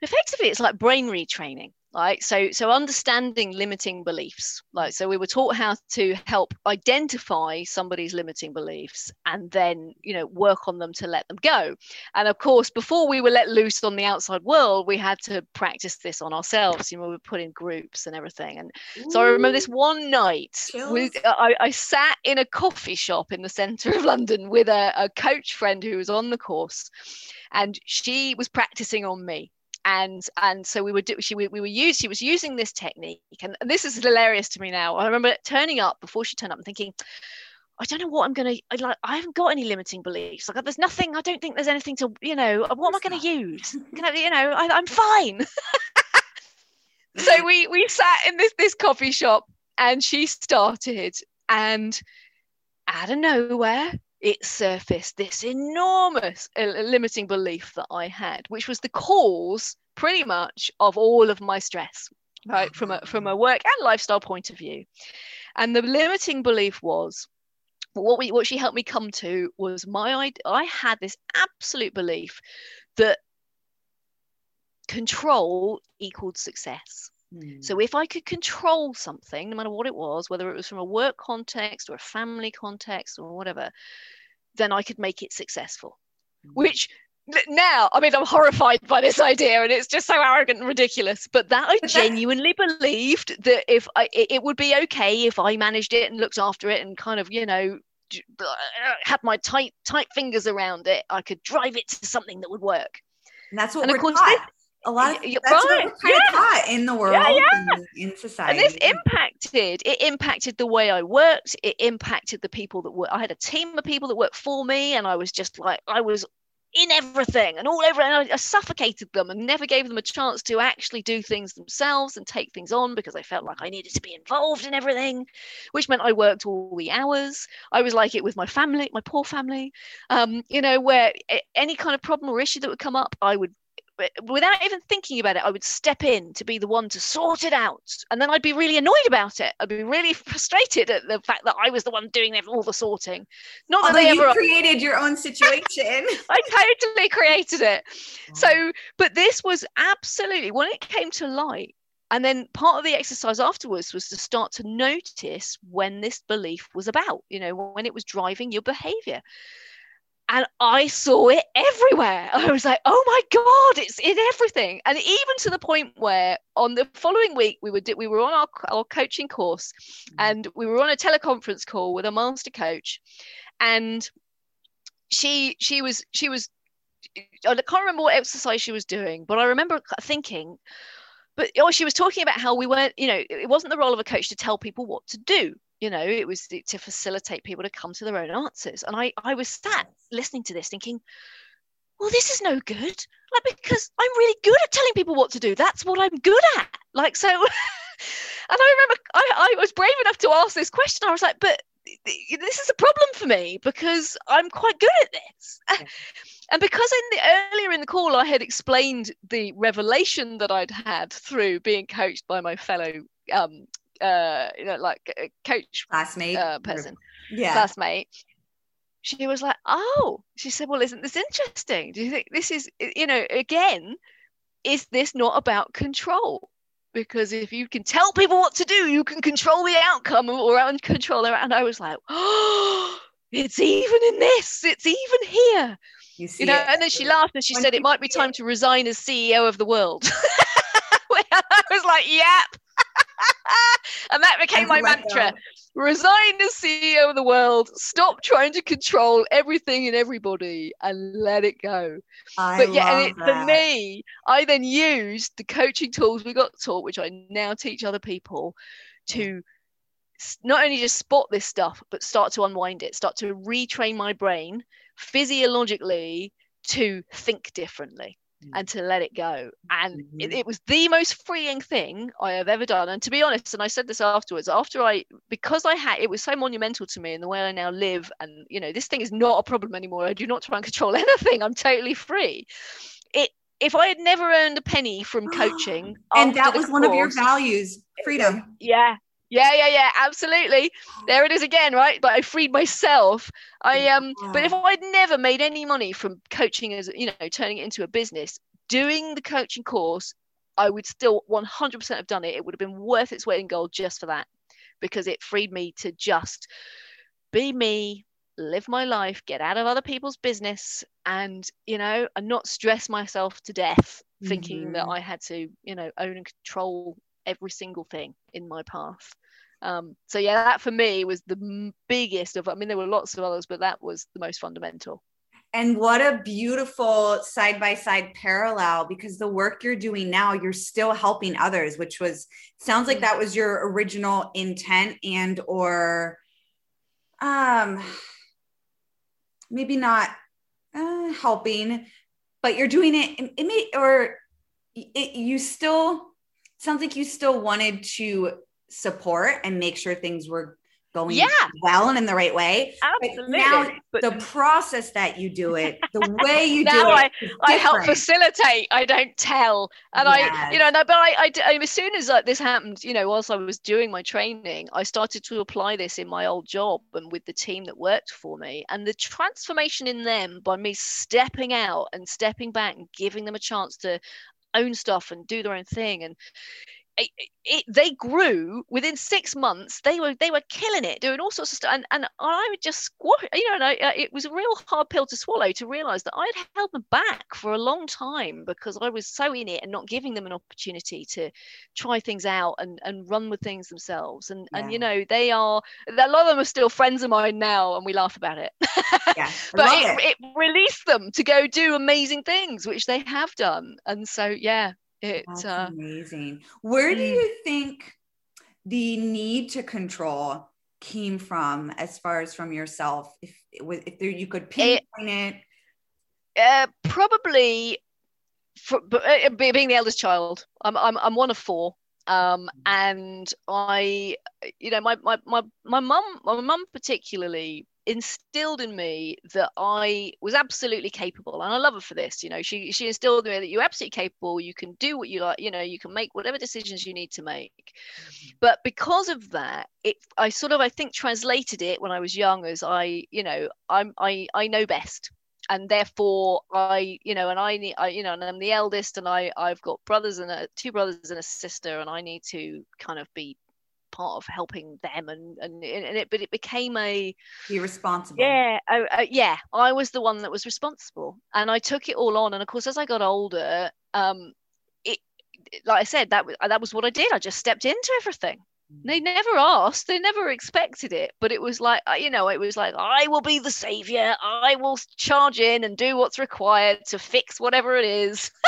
effectively it's like brain retraining right so so understanding limiting beliefs like so we were taught how to help identify somebody's limiting beliefs and then you know work on them to let them go. And of course before we were let loose on the outside world we had to practice this on ourselves. You know we were put in groups and everything. And Ooh. so i remember this one night with, I, I, sat in a coffee shop in the center of london with a, a coach friend who was on the course and she was practicing on me and and so we were do, she we, we were used she was using this technique and, and this is hilarious to me now i remember turning up before she turned up and thinking I don't know what I'm gonna. I like. I haven't got any limiting beliefs. Like, there's nothing. I don't think there's anything to. You know, what am I going to use? Can I, you know, I, I'm fine. [laughs] so we we sat in this this coffee shop and she started and out of nowhere it surfaced this enormous uh, limiting belief that I had, which was the cause pretty much of all of my stress, right? From a from a work and lifestyle point of view. And the limiting belief was what we what she helped me come to was my I had this absolute belief that control equaled success. So hmm. if I could control something, no matter what it was, whether it was from a work context or a family context or whatever, then I could make it successful. Mm. Which now, I mean, I'm horrified by this idea, and it's just so arrogant and ridiculous. But that I [laughs] genuinely believed that if I, it would be okay if I managed it and looked after it and kind of, you know, had my tight tight fingers around it, I could drive it to something that would work. And that's what and we're of course, taught a lot of that's right. what we're kind yeah. of taught in the world yeah, yeah. in society. And this impacted it impacted the way I worked. It impacted the people that were I had a team of people that worked for me, and I was just like I was in everything and all over and I, I, suffocated them and never gave them a chance to actually do things themselves and take things on because I felt like I needed to be involved in everything which meant I worked all the hours I was like it with my family my poor family um, you know where any kind of problem or issue that would come up I would without even thinking about it, I would step in to be the one to sort it out. And then I'd be really annoyed about it. I'd be really [laughs] frustrated at the fact that I was the one doing all the sorting. Not Although that they ever created your own situation. [laughs] I totally created it. Mm. So, but this was absolutely when it came to light. And then part of the exercise afterwards was to start to notice when this belief was about, you know, when it was driving your behavior and I saw it everywhere. [laughs] I was like, "Oh my god, it's in everything!" And even to the point where on the following week we were we were on our, our coaching course, mm-hmm. and we were on a teleconference call with a master coach, and she she was she was I can't remember what exercise she was doing, but I remember thinking, but oh, she was talking about how we weren't, you know, it wasn't the role of a coach to tell people what to do you know it was to facilitate people to come to their own answers. And i i was sat listening to this thinking well this is no good. Like because i'm really good at telling people what to do. That's what i'm good at. Like so [laughs] and i remember I, I was brave enough to ask this question. I was like but this is a problem for me because i'm quite good at this. Yeah. [laughs] and because in the earlier in the call i had explained the revelation that i'd had through being coached by my fellow um, uh, you know, like a coach classmate uh, person, yeah, classmate. She was like, "Oh," she said, "Well, isn't this interesting? Do you think this is, you know, again, is this not about control?" Because if you can tell people what to do, you can control the outcome or control their. And I was like, "Oh, it's even in this. It's even here." You, you know, it. and then she laughed and she when said, "It might be time it. to resign as CEO of the world." [laughs] I was like, "Yep." And that became my mantra. resign as CEO of the world, stop trying to control everything and everybody, and let it go. I but yeah, and it, for me, I then used the coaching tools we got taught, which I now teach other people, to not only just spot this stuff, but start to unwind it, start to retrain my brain physiologically to think differently and to let it go. And mm-hmm. it, it, was the most freeing thing I have ever done. And to be honest, and I said this afterwards, after I, because I had, it was so monumental to me in the way I now live. And, you know, this thing is not a problem anymore. I do not try and control [laughs] anything. I'm totally free. It, if I had never earned a penny from [gasps] coaching, and that was course, one of your values, freedom. Yeah, yeah, yeah, yeah, absolutely. There it is again, right? But I freed myself. I um but if I'd never made any money from coaching as you know, turning it into a business, doing the coaching course, I would still 100% have done it. It would have been worth its weight in gold just for that because it freed me to just be me, live my life, get out of other people's business and, you know, and not stress myself to death thinking mm-hmm. that I had to, you know, own and control every single thing in my path. Um, so yeah, that for me was the biggest of. I mean, there were lots of others, but that was the most fundamental. And what a beautiful side by side parallel because the work you're doing now, you're still helping others, which was sounds like that was your original intent and or um maybe not uh, helping, but you're doing it. It may or it, you still sounds like you still wanted to support and make sure things were going Yeah. well and in the right way. Absolutely. now But the process that you do it, the [laughs] way you do it. Now it, I help facilitate. I don't tell. And I, you know, no, but I, I, I as soon as like, this happened, you know, whilst I was doing my training, I started to apply this in my old job and with the team that worked for me. And the transformation in them by me stepping out and stepping back and giving them a chance to own stuff and do their own thing and it, it, they grew within six months. They were they were killing it, doing all sorts of stuff, and and I would just squash. You know, and I, uh, it was a real hard pill to swallow to realize that I had held them back for a long time because I was so in it and not giving them an opportunity to try things out and and run with things themselves. And and you know they are a lot of them are still friends of mine now, and we laugh about it. [laughs] Yeah, but it, it. it released them to go do amazing things, which they have done. And so yeah, it. That's Uh, amazing. Where do mm. you think the need to control came from, as far as from yourself? If it was, if there, you could pinpoint it, Uh, probably for, uh, being the eldest child. I'm I'm I'm one of four. Um, and I, you know, my my my my mum, my mum particularly instilled in me that I was absolutely capable, and I love her for this. You know, she she instilled in me that you're absolutely capable. You can do what you like. You know, you can make whatever decisions you need to make. Mm-hmm. But because of that, it I sort of I think translated it when I was young as I, you know, I'm I I know best and therefore I, you know, and I need, I, you know, and I'm the eldest, and I, I've got brothers and a, two brothers and a sister, and I need to kind of be part of helping them, and and, and it, but it became a, be responsible. yeah, I, I, yeah, I was the one that was responsible, and I took it all on, and of course, as I got older, um, it, like I said, that was that was what I did. I just stepped into everything. They never asked, they never expected it, but it was like, you know, it was like, I will be the savior. I will charge in and do what's required to fix whatever it is. [laughs]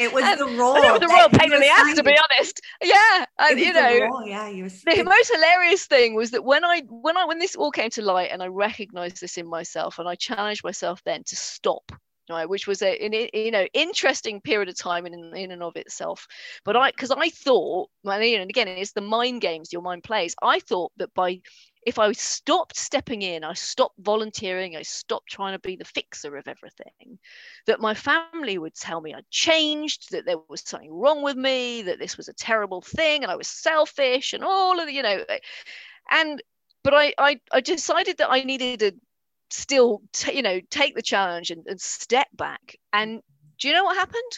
It was And- the role. And it was a that pain in the ass, to be honest. Yeah, and you know, role, yeah, you the most hilarious thing was that when I when I when this all came to light and I recognized this in myself and I challenged myself then to stop right which was a an, you know interesting period of time in in and of itself. But mm. I because I thought well, you know, and again it's the mind games your mind plays. I thought that by if I stopped stepping in, I stopped volunteering, I stopped trying to be the fixer of everything, that my family would tell me I'd changed, that there was something wrong with me, that this was a terrible thing, and I was selfish, and all of the, you know, eh, and but I I, I decided that I needed to still, t- you know, take the challenge and, and step back. And do you know what happened?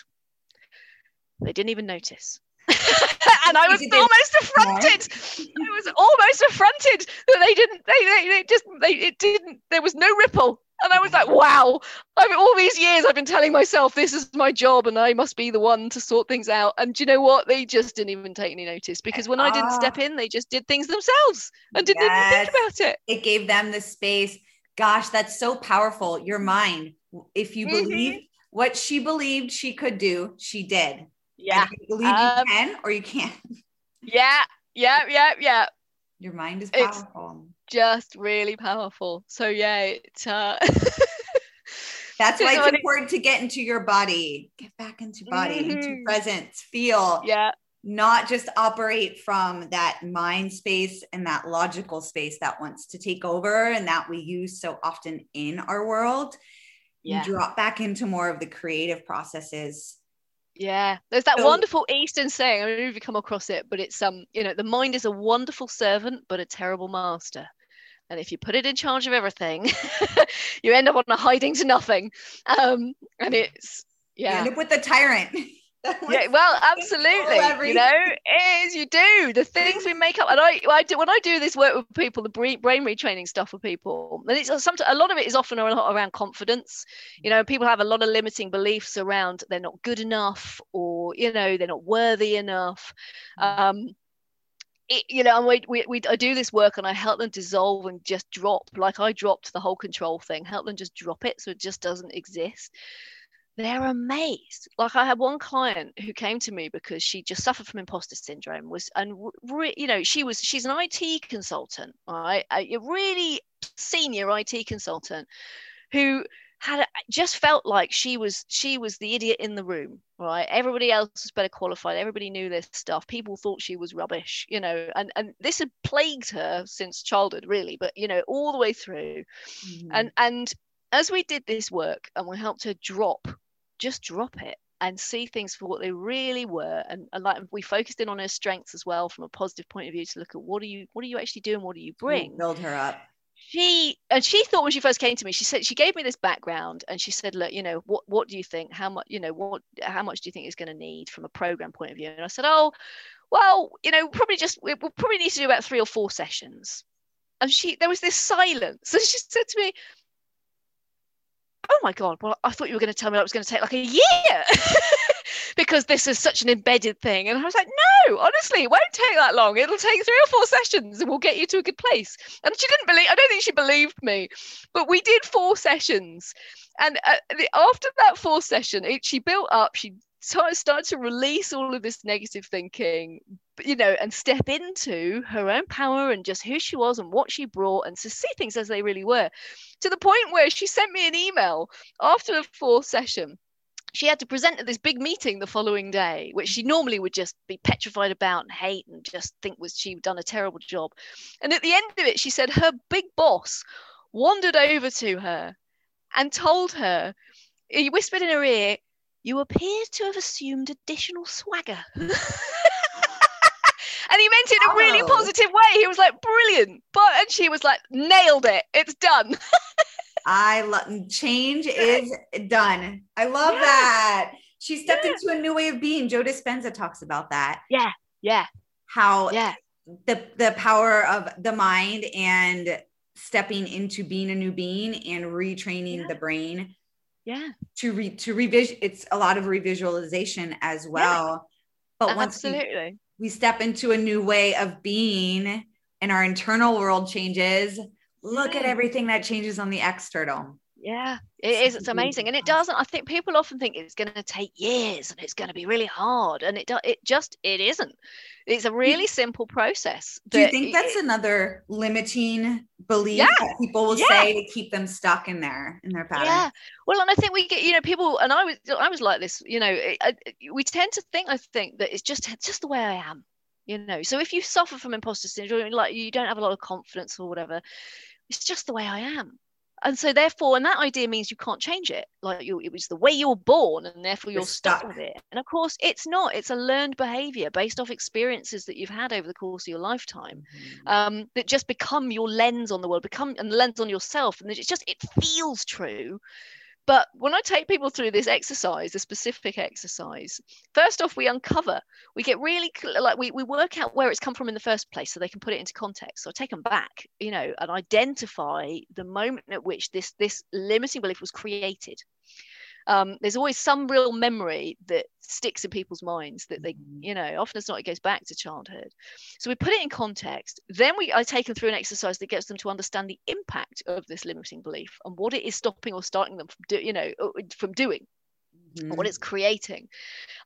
They didn't even notice. [laughs] and I was almost affronted. I was almost affronted that they didn't. They, they, they just. They it didn't. There was no ripple. And I was like, wow. I mean, all these years I've been telling myself this is my job and I must be the one to sort things out. And do you know what? They just didn't even take any notice because when I didn't Ah. step in, they just did things themselves and didn't even think about it. it gave them the space. Gosh, that's so powerful. Your mind, if you Mhm. believe what she believed she could do, she did. Yeah. You believe Um, you can or you can't. Yeah. Yeah. Yeah. Yeah. Your mind is It's- powerful. Just really powerful. So yeah, it uh [laughs] That's why it's important to get into your body, get back into body, into Mhm. presence, feel, yeah. Not just operate from that mind space and that logical space that wants to take over and that we use so often in our world. Yeah. Drop back into more of the creative processes. Yeah, there's that So- wonderful Eastern saying. I don't know if you come across it, but it's um, you know, the mind is a wonderful servant, but a terrible master. And if you put it in charge of everything, [laughs] you end up on a hiding to nothing. Um, and it's You yeah, end up with the tyrant. [laughs] [laughs] Yeah, well, absolutely. You know, it is you do the things we make up. And I, I do when I do this work with people, the brain, brain retraining stuff with people, and it's sometimes a lot of it is often around, around confidence. You know, people have a lot of limiting beliefs around they're not good enough, or you know, they're not worthy enough. Um, it, you know, and we, we, we, I do this work and I help them dissolve and just drop, like I dropped the whole control thing, help them just drop it so it just doesn't exist they're amazed. Like I had one client who came to me because she just suffered from imposter syndrome. Was and re, you know she was she's an IT consultant, right? A really senior IT consultant who had just felt like she was she was the idiot in the room right everybody else was better qualified everybody knew this stuff people thought she was rubbish you know and and this had plagued her since childhood really but you know all the way through mm-hmm. and and as we did this work and we helped her drop just drop it and see things for what they really were. And, and like we focused in on her strengths as well from a positive point of view to look at what are you what are you actually doing? What do you bring? build her up. She and she thought when she first came to me she said she gave me this background and she said look you know what what do you think? How much you know what how much do you think is going to need from a program point of view? And i said oh well you know probably just we'll probably need to do about three or four sessions. And she there was this silence. [laughs] And she said to me oh my god well i thought you were going to tell me it was going to take like a year [laughs] because this is such an embedded thing. And i was like no honestly it won't take that long. It'll take three or four sessions and we'll get you to a good place. And she didn't believe i don't think she believed me but we did four sessions. And uh, the, after that four session it, she built up she started to release all of this negative thinking you know and step into her own power and just who she was and what she brought and to see things as they really were to the point where she sent me an email after the fourth session she had to present at this big meeting the following day, which she normally would just be petrified about and hate and just think was she'd done a terrible job. And at the end of it, she said her big boss wandered over to her and told her, he whispered in her ear, You appear to have assumed additional swagger. [laughs] he meant it in a really positive way. He was like, Brilliant. But and she was like, nailed it. It's done. [laughs] I love change is done. I love yeah. that. She stepped yeah. into a new way of being. Joe Dispenza talks about that. Yeah. Yeah. How yeah. the the power of the mind and stepping into being a new being and retraining yeah. the brain. Yeah. To re to revision it's a lot of revisualization as well. But once Absolutely. We step into a new way of being and our internal world changes, look at everything that changes on the external yeah it is it's amazing and it doesn't i think people often think it's going to take years and it's going to be really hard and it it just it isn't it's a really simple process do you think that's it, another limiting belief yeah, that people will yeah. say to keep them stuck in there in their pattern yeah well and i think we get you know people and i was i was like this you know it, we tend to think i think that it's just it's just the way i am you know so if you suffer from imposter syndrome like you don't have a lot of confidence or whatever it's just the way I am. And so therefore, and that idea means you can't change it. Like you, it was the way you were born, and therefore you're, you're stuck. stuck with it. And of course, it's not. It's a learned behavior based off experiences that you've had over the course of your lifetime, mm-hmm. um, that just become your lens on the world, become and the lens on yourself, and it's just it feels true, but when I take people through this exercise, a specific exercise, first off, we uncover, we get really like we, we work out where it's come from in the first place so they can put it into context. So I take them back, you know, and identify the moment at which this this limiting belief was created um, there's always some real memory that sticks in people's minds that they, mm-hmm. you know, often it's not, it goes back to childhood. So we put it in context. Then we I take them through an exercise that gets them to understand the impact of this limiting belief and what it is stopping or starting them from do, you know, uh, from doing mm-hmm. what it's creating.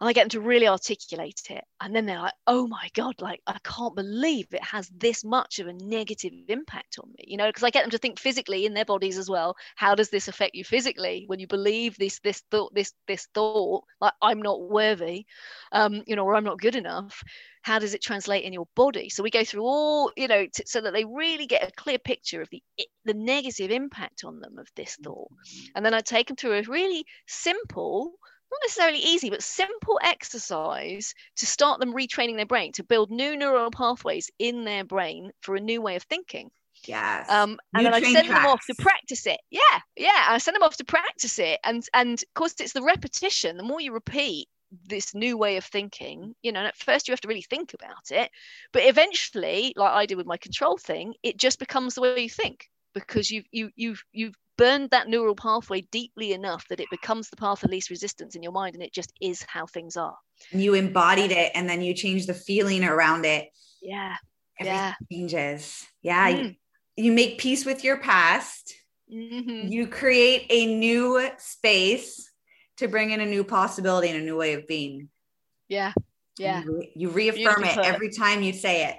And I get them to really articulate it. And then they're like, oh my God, like I can't believe it has this much of a negative impact on me. You know, because I get them to think physically in their bodies as well. How does this affect you physically when you believe this this thought, this this thought, like I'm not worthy, um, you know, or I'm not good enough? how does it translate in your body so we go through all you know t- so that they really get a clear picture of the the negative impact on them of this thought mm-hmm. and then i take them through a really simple not necessarily easy but simple exercise to start them retraining their brain to build new neural pathways in their brain for a new way of thinking Yes. Um, and then I send tracks. them off to practice it. Yeah, yeah. I send them off to practice it, and and of course it's the repetition. The more you repeat, this new way of thinking you know at first you have to really think about it but eventually like i did with my control thing it just becomes the way you think because you've you, you've you've burned that neural pathway deeply enough that it becomes the path of least resistance in your mind and it just is how things are you embodied it and then you change the feeling around it yeah Everything yeah changes yeah mm. you, you, make peace with your past mm-hmm. you create a new space to bring in a new possibility and a new way of being. Yeah. Yeah. You, you reaffirm Beautiful. it every time you say it.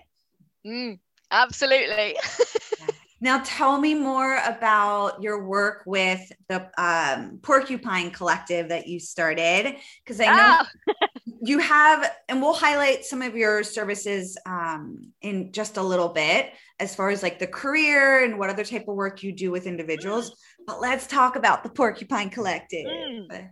Mm, absolutely. [laughs] Now, tell me more about your work with the um, Porcupine Collective that you started, because I know oh. [laughs] you have, and we'll highlight some of your services um, in just a little bit as far as like the career and what other type of work you do with individuals. Mm. But let's talk about the Porcupine Collective. Mm.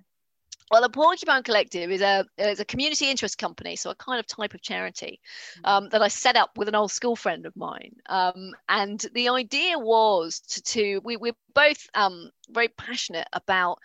Well, the Porcupine Collective is a is a community interest company, so a kind of type of charity mm. um, that I set up with an old school friend of mine. Um, and the idea was to, to we, we're both um, very passionate about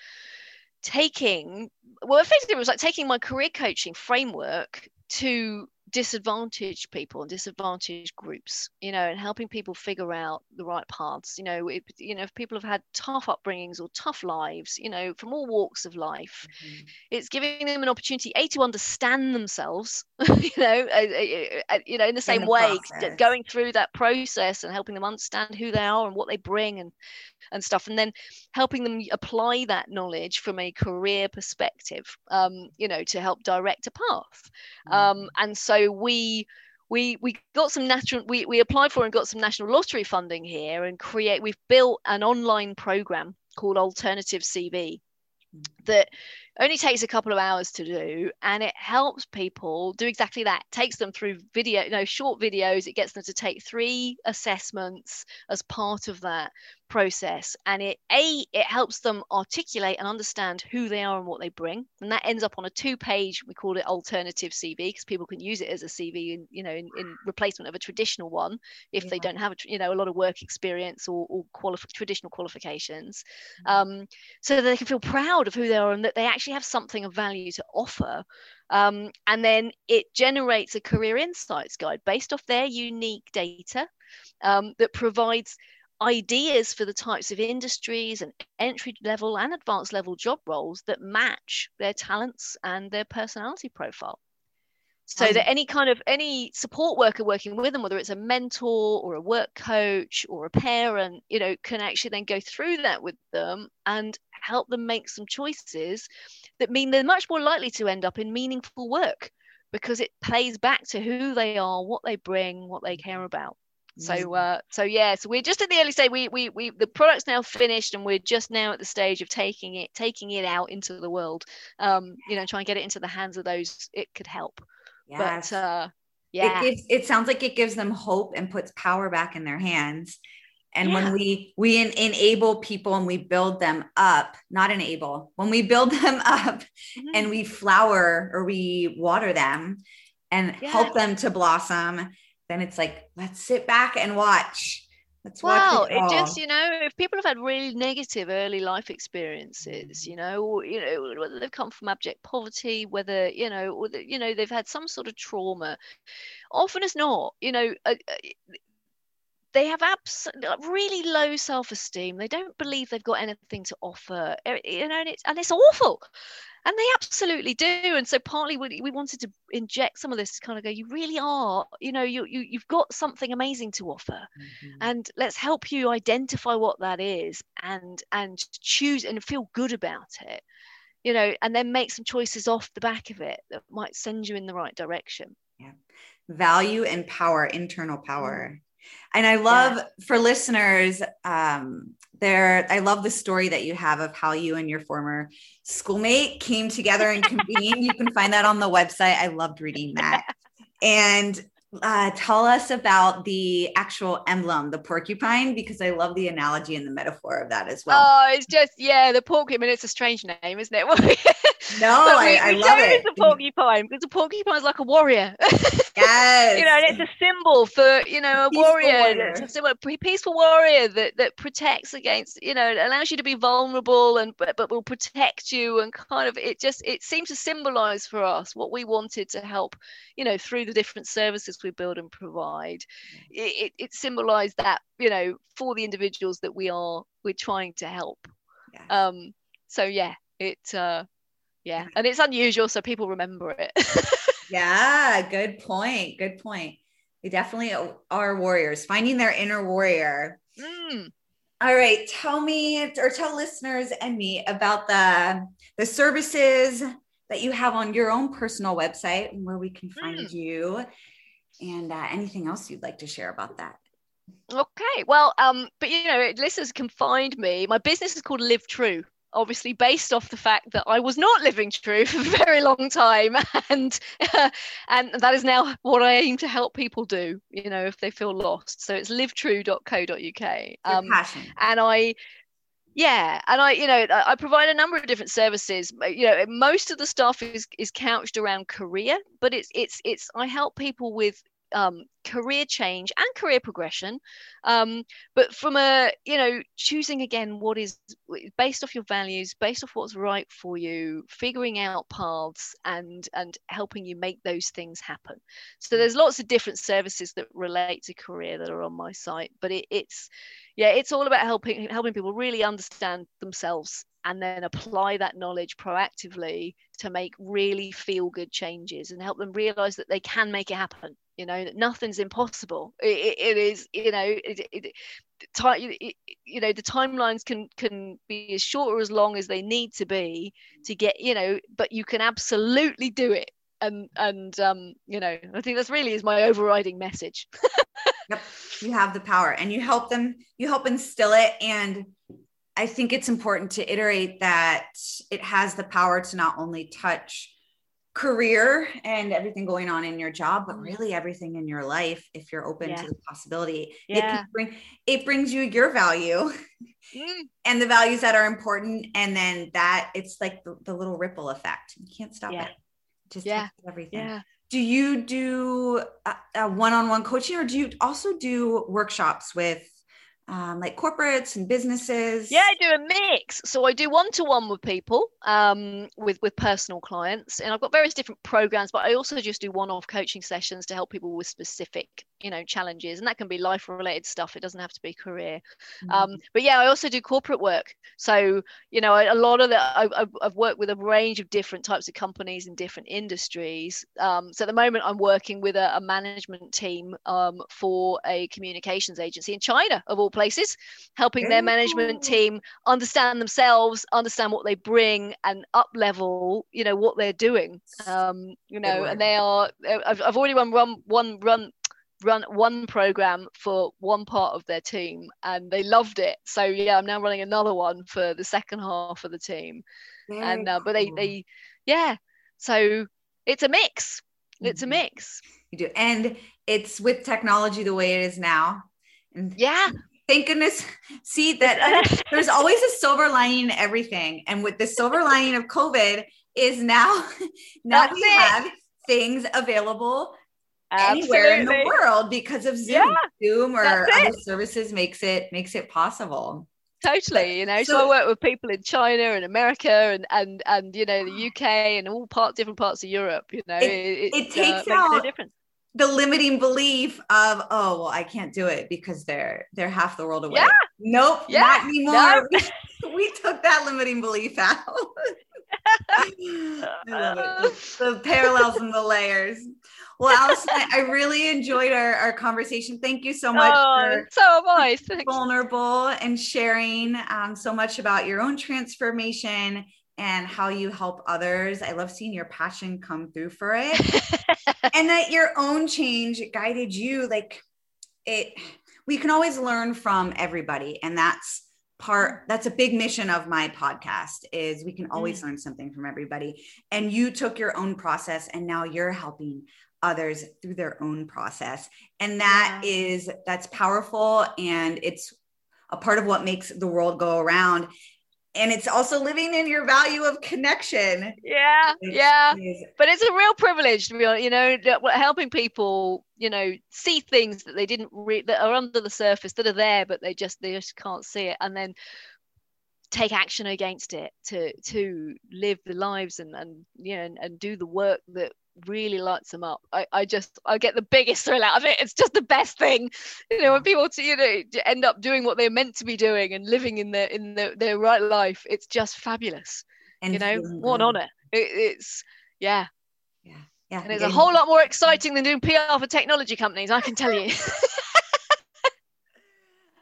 taking well effectively it was like taking my career coaching framework to disadvantaged people and disadvantaged groups you know and helping people figure out the right paths you know if, you know if people have had tough upbringings or tough lives you know from all walks of life mm-hmm. it's giving them an opportunity a to understand themselves [laughs] you know uh, uh, you know in the same in the way process. going through that process and helping them understand who they are and what they bring and and stuff and then helping them apply that knowledge from a career perspective um, you know to help direct a path um, mm. and so we we we got some national we, we applied for and got some national lottery funding here and create we've built an online program called alternative cv. That only takes a couple of hours to do and it helps people do exactly that it takes them through video you know short videos it gets them to take three assessments as part of that process and it a it helps them articulate and understand who they are and what they bring and that ends up on a two page we call it alternative cv because people can use it as a cv in you know in, in replacement of a traditional one if yeah. they don't have a, you know a lot of work experience or, or qualif- traditional qualifications mm-hmm. um, so that they can feel proud of who they and that they actually have something of value to offer. Um, and then it generates a career insights guide based off their unique data um, that provides ideas for the types of industries and entry level and advanced level job roles that match their talents and their personality profile so um, that any kind of any support worker working with them whether it's a mentor or a work coach or a parent you know can actually then go through that with them and help them make some choices that mean they're much more likely to end up in meaningful work because it plays back to who they are what they bring what they care about so uh, so yeah, so we're just at the early stage. We we we the product's now finished, and we're just now at the stage of taking it taking it out into the world. Um, you know, try and get it into the hands of those it could help. Yes. But uh, yeah, it, gives, it sounds like it gives them hope and puts power back in their hands. And yeah. when we we enable people and we build them up, not enable, when we build [laughs] them up mm-hmm. and we flower or we water them and yeah. help them to blossom then it's like let's sit back and watch let's well it, just you know if people have had really negative early life experiences you know or, you know whether they've come from abject poverty whether you know or the, you know they've had some sort of trauma often as not you know uh, uh they have abs- really low self-esteem. They don't believe they've got anything to offer you know and it's, and it's awful and they absolutely do and so partly we, we wanted to inject some of this to kind of go you really are you know you, you you've got something amazing to offer mm-hmm. and let's help you identify what that is and and choose and feel good about it you know and then make some choices off the back of it that might send you in the right direction yeah value and power internal power. And I love yeah. for listeners, um, there, I love the story that you have of how you and your former schoolmate came together and convened. you can find that on the website. I loved reading [laughs] that. And uh, tell us about the actual emblem, the porcupine, because I love the analogy and the metaphor of that as well. Oh, it's just yeah, the porcupine. It's a strange name, isn't it? [laughs] no, we, I, I love it. The porcupine because the porcupine is like a warrior. [laughs] Yes. [laughs] you know, and it's a symbol for, you know, a peaceful warrior. warrior. It's a peaceful warrior that, that protects against, you know, allows you to be vulnerable and but, but will protect you and kind of it just it seemed to symbolize for us what we wanted to help, you know, through the different services we build and provide. It, it, it symbolized that, you know, for the individuals that we are we're trying to help. Yeah. Um so yeah, it uh yeah, and it's unusual so people remember it. [laughs] yeah, good point. Good point. They definitely are warriors, finding their inner warrior. Mm. All right, tell me or tell listeners and me about the the services that you have on your own personal website and where we can find mm. you, and uh, anything else you'd like to share about that. Okay, well, um, but you know, listeners can find me. My business is called Live True, obviously based off the fact that I was not living true [laughs] for a very long time, [laughs] and and that is now what I aim to help people do. You know, if they feel lost, so it's livetrue.co.uk. Um, and I yeah and i you know i provide a number of different services you know most of the stuff is is couched around career but it's it's it's i help people with um, career change and career progression. Um, but from a you know choosing again what is based off your values based off what's right for you figuring out paths and and helping you make those things happen. So there's lots of different services that relate to career that are on my site but it, it's yeah it's all about helping helping people really understand themselves and then apply that knowledge proactively to make really feel good changes and help them realize that they can make it happen you know that nothing's impossible. It, it is you know it, it, time you know the timelines can can be as short or as long as they need to be to get you know but you can absolutely do it. And and um you know i think that's really is my overriding message [laughs] yep you have the power and you help them you help instill it and i think it's important to iterate that it has the power to not only touch career and everything going on in your job, but mm. really everything in your life, if you're open yeah. to the possibility, yeah. it bring it brings you your value mm. [laughs] and the values that are important. And then that it's like the, the little ripple effect. You can't stop yeah. it. Just yeah. everything. Yeah. Do you do a, a one-on-one coaching or do you also do workshops with um, like corporates and businesses? Yeah, I do a mix. So I do one to one with people, um, with with personal clients, and I've got various different programs. But I also just do one off coaching sessions to help people with specific, you know, challenges, and that can be life related stuff. It doesn't have to be career. Mm-hmm. Um, but yeah, I also do corporate work. So you know, a lot of the I, I've worked with a range of different types of companies in different industries. Um, so at the moment, I'm working with a, a management team um, for a communications agency in China, of all places, helping their management team understand themselves, understand what they bring, and up level, you know, what they're doing. Um, you know, and they are. I've, I've already run run one run run one program for one part of their team and they loved it. So yeah i'm now running another one for the second half of the team. Very and uh, but they they yeah so it's a mix. It's a mm-hmm. mix. You do. And it's with technology the way it is now. And yeah thank goodness see that there's always a silver lining in everything and with the silver lining of covid is now [laughs] now That's we it. have things available Absolutely. anywhere in the world because of zoom yeah. zoom or other services makes it makes it possible totally you know so, so, i work with people in china and america and and and you know the uk and all part different parts of europe you know it, it, it takes uh, out the limiting belief of oh well i can't do it because they're they're half the world away yeah. nope yeah. not anymore we, [laughs] we took that limiting belief out [laughs] I love it. [laughs] The, parallels and the layers. Well, Allison, I really enjoyed our, our conversation. Thank you so much. Oh, so I. Vulnerable and sharing um, so much about your own transformation and how you help others. I love seeing your passion come through for it. [laughs] and that your own change guided you like it we can always learn from everybody and that's part that's a big mission of my podcast is we can always mm. learn something from everybody and you took your own process and now you're helping others through their own process and that yeah. is that's powerful and it's a part of what makes the world go around and it's also living in your value of connection. Yeah yeah is, but it's a real privilege to be you know helping people you know see things that they didn't re- that are under the surface that are there but they just they just can't see it and then take action against it to to live the lives and and you know and, and do the work that really lights them up. I, I just I get the biggest thrill out of it. It's just the best thing, you know. When mm. people to, you know end up doing what they're meant to be doing and living in their in their, their right life, it's just fabulous. And you know, what on it. it. It's yeah, yeah, yeah. And it's a whole lot more exciting than doing PR for technology companies. I can tell you. [laughs]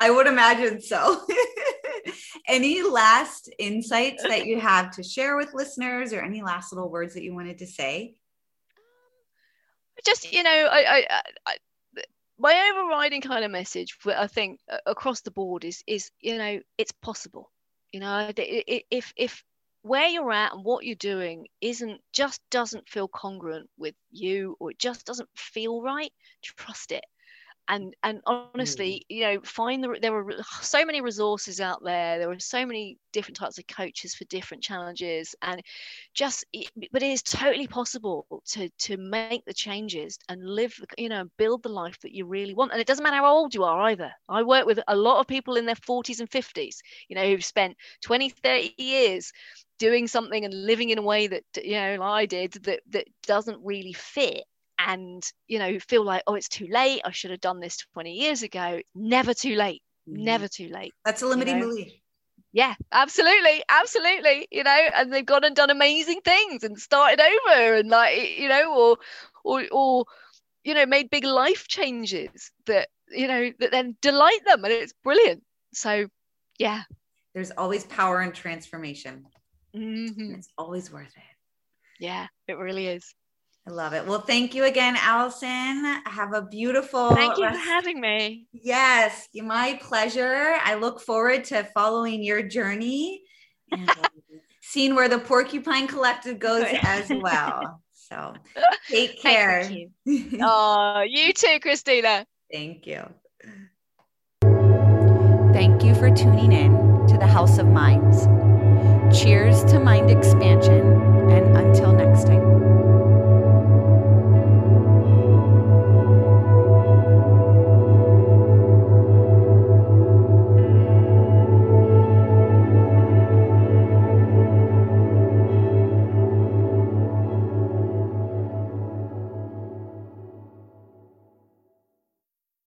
I would imagine so. [laughs] any last insights that you have to share with listeners or any last little words that you wanted to say? Just you know I, I, I my overriding kind of message i think across the board is is you know it's possible. You know if if where you're at and what you're doing isn't just doesn't feel congruent with you or it just doesn't feel right trust it and and honestly mm. you know find the there are [sighs] so many resources out there there are so many different types of coaches for different challenges and just but it is totally possible to to make the changes and live you know build the life that you really want and it doesn't matter how old you are either i work with a lot of people in their 40s and 50s you know who've spent 20 30 years doing something and living in a way that you know I did that that doesn't really fit and you know feel like oh it's too late. I should have done this 20 years ago. Never too late. Mm-hmm. never too late that's a limiting you know? belief. Yeah absolutely absolutely you know and they've gone and done amazing things and started over and like you know or or or you know made big life changes that you know that then delight them and it's brilliant. So yeah. There's always power in transformation. Mm-hmm. it's always worth it. Yeah it really is I love it. Well, thank you again, Allison. Have a beautiful. Thank you rest- for having me. Yes, my pleasure. I look forward to following your journey and uh, [laughs] seeing where the Porcupine Collective oh, goes as well. So [laughs] take care. you. [laughs] oh, you too, Christina. Thank you. Thank you for tuning in to the House of Minds. Cheers to mind expansion